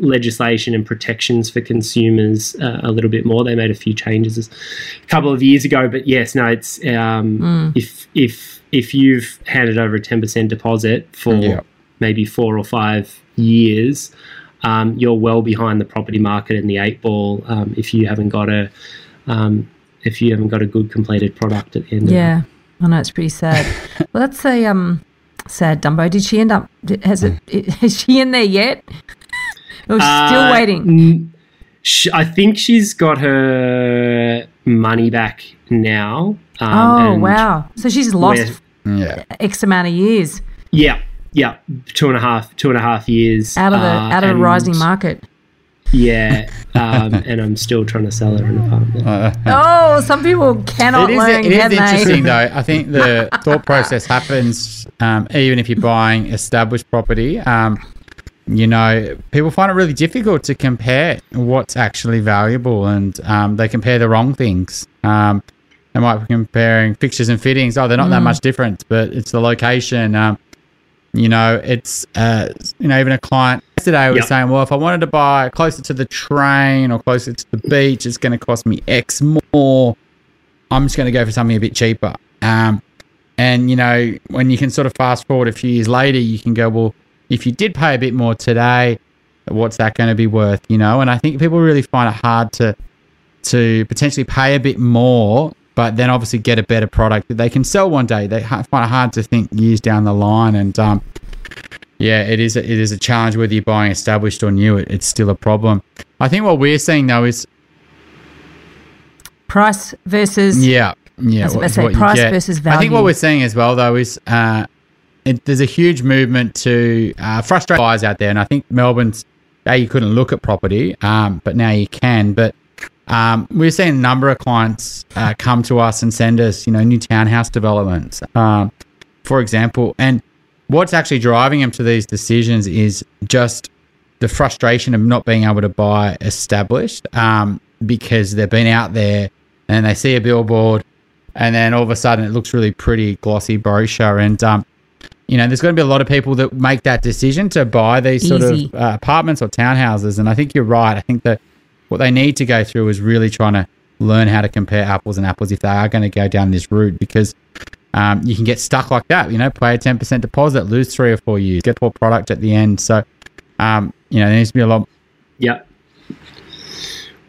legislation and protections for consumers uh, a little bit more. They made a few changes a couple of years ago, but yes, no, it's um, if if if you've handed over a ten percent deposit for Yeah. maybe four or five years. Um, you're well behind the property market in the eight ball um, if you haven't got a um, if you haven't got a good completed product at the end. of. Yeah, I know it's pretty sad. well, that's a um sad Dumbo. Did she end up? Has it? Is she in there yet? Or she's still Uh, waiting? n- I think she's got her money back now. Um, oh and wow! So she's lost Yeah. X amount of years Yeah, yeah, two and a half, two and a half years out of the uh, out of the rising market. Yeah, um, and I'm still trying to sell her an apartment. Uh, Oh, some people cannot It is, learn, it is can they? interesting though. I think the thought process happens um, even if you're buying established property. Um, you know, people find it really difficult to compare what's actually valuable, and um, they compare the wrong things. Um, they might be comparing fixtures and fittings. Oh, they're not that much different, but it's the location. You know, it's uh, you know even a client yesterday was Yep. saying, well, if I wanted to buy closer to the train or closer to the beach, it's going to cost me X more. I'm just going to go for something a bit cheaper. Um, and you know, when you can sort of fast forward a few years later, you can go, well, if you did pay a bit more today, what's that going to be worth? You know, and I think people really find it hard to to potentially pay a bit more, but then obviously get a better product that they can sell one day. They ha- find it hard to think years down the line, and um, yeah, it is a, it is a challenge whether you're buying established or new. It, it's still a problem. I think what we're seeing though is Price versus Yeah, yeah. I was about to what- say what price versus I think what we're seeing as well, though, is uh, it, there's a huge movement to uh, frustrate buyers out there, and I think Melbourne's. A, you couldn't look at property, um, but now you can. But um, we're seeing a number of clients uh, come to us and send us, you know, new townhouse developments, um, for example. And what's actually driving them to these decisions is just the frustration of not being able to buy established um, because they've been out there and they see a billboard and then all of a sudden it looks really pretty glossy brochure. And um, you know there's going to be a lot of people that make that decision to buy these sort of uh, apartments or townhouses. And i think you're right. I think that what they need to go through is really trying to learn how to compare apples and apples if they are going to go down this route because um, you can get stuck like that you know play a 10% deposit lose three or four years get poor product at the end so um, you know there needs to be a lot Yeah.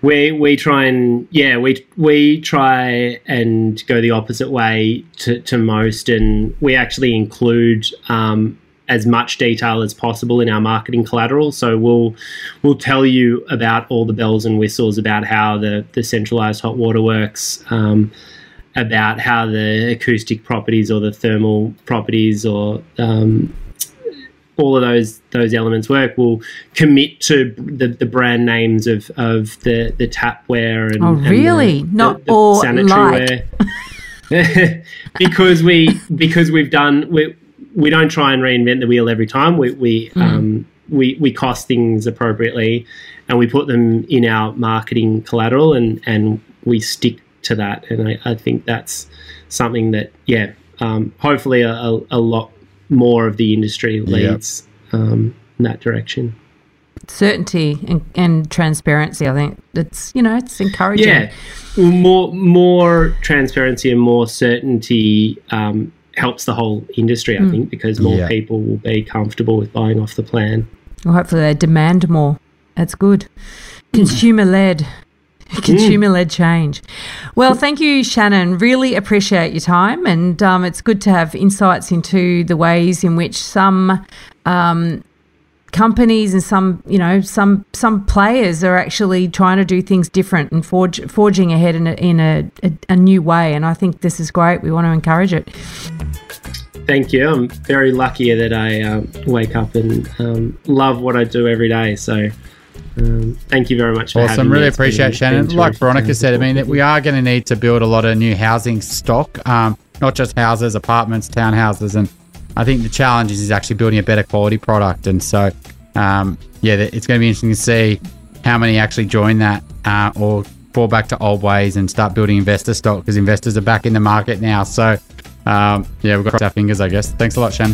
We we try and yeah we we try and go the opposite way to, to most, and we actually include um, as much detail as possible in our marketing collateral. So we'll we'll tell you about all the bells and whistles about how the the centralized hot water works. Um, about how the acoustic properties or the thermal properties or um, all of those those elements work will commit to the, the brand names of, of the, the tapware and Oh, and really? the, Not the, the all sanitary ware. because we because we've done we we don't try and reinvent the wheel every time. We we um, we we cost things appropriately, and we put them in our marketing collateral, and and we stick to that. And I, I think that's something that yeah, um, hopefully a, a, a lot more of the industry leads um, in that direction. certainty and, and transparency. I think it's you know it's encouraging. Yeah, more more transparency and more certainty um, helps the whole industry. I think because more Yeah. people will be comfortable with buying off the plan. Well, hopefully they demand more. That's good. Consumer led. Consumer led change. Well, thank you, Shannon. Really appreciate your time, and um, it's good to have insights into the ways in which some um, companies and some, you know, some some players are actually trying to do things different and forge, forging ahead in a, in a, a, a new way. And I think this is great. We want to encourage it. Thank you. I'm very lucky that I um, wake up and um, love what I do every day. So. Um, thank you very much for having Awesome. me. Really It's been- appreciate Shannon. been Like Veronica said, I mean, to we are going to need to build a lot of new housing stock. Um, not just houses, apartments, townhouses. And I think the challenge is, is actually building a better quality product. And so, um, yeah, it's going to be interesting to see how many actually join that uh, or fall back to old ways and start building investor stock because investors are back in the market now. So, um, yeah, we've got to cut our fingers, I guess. Thanks a lot, Shan.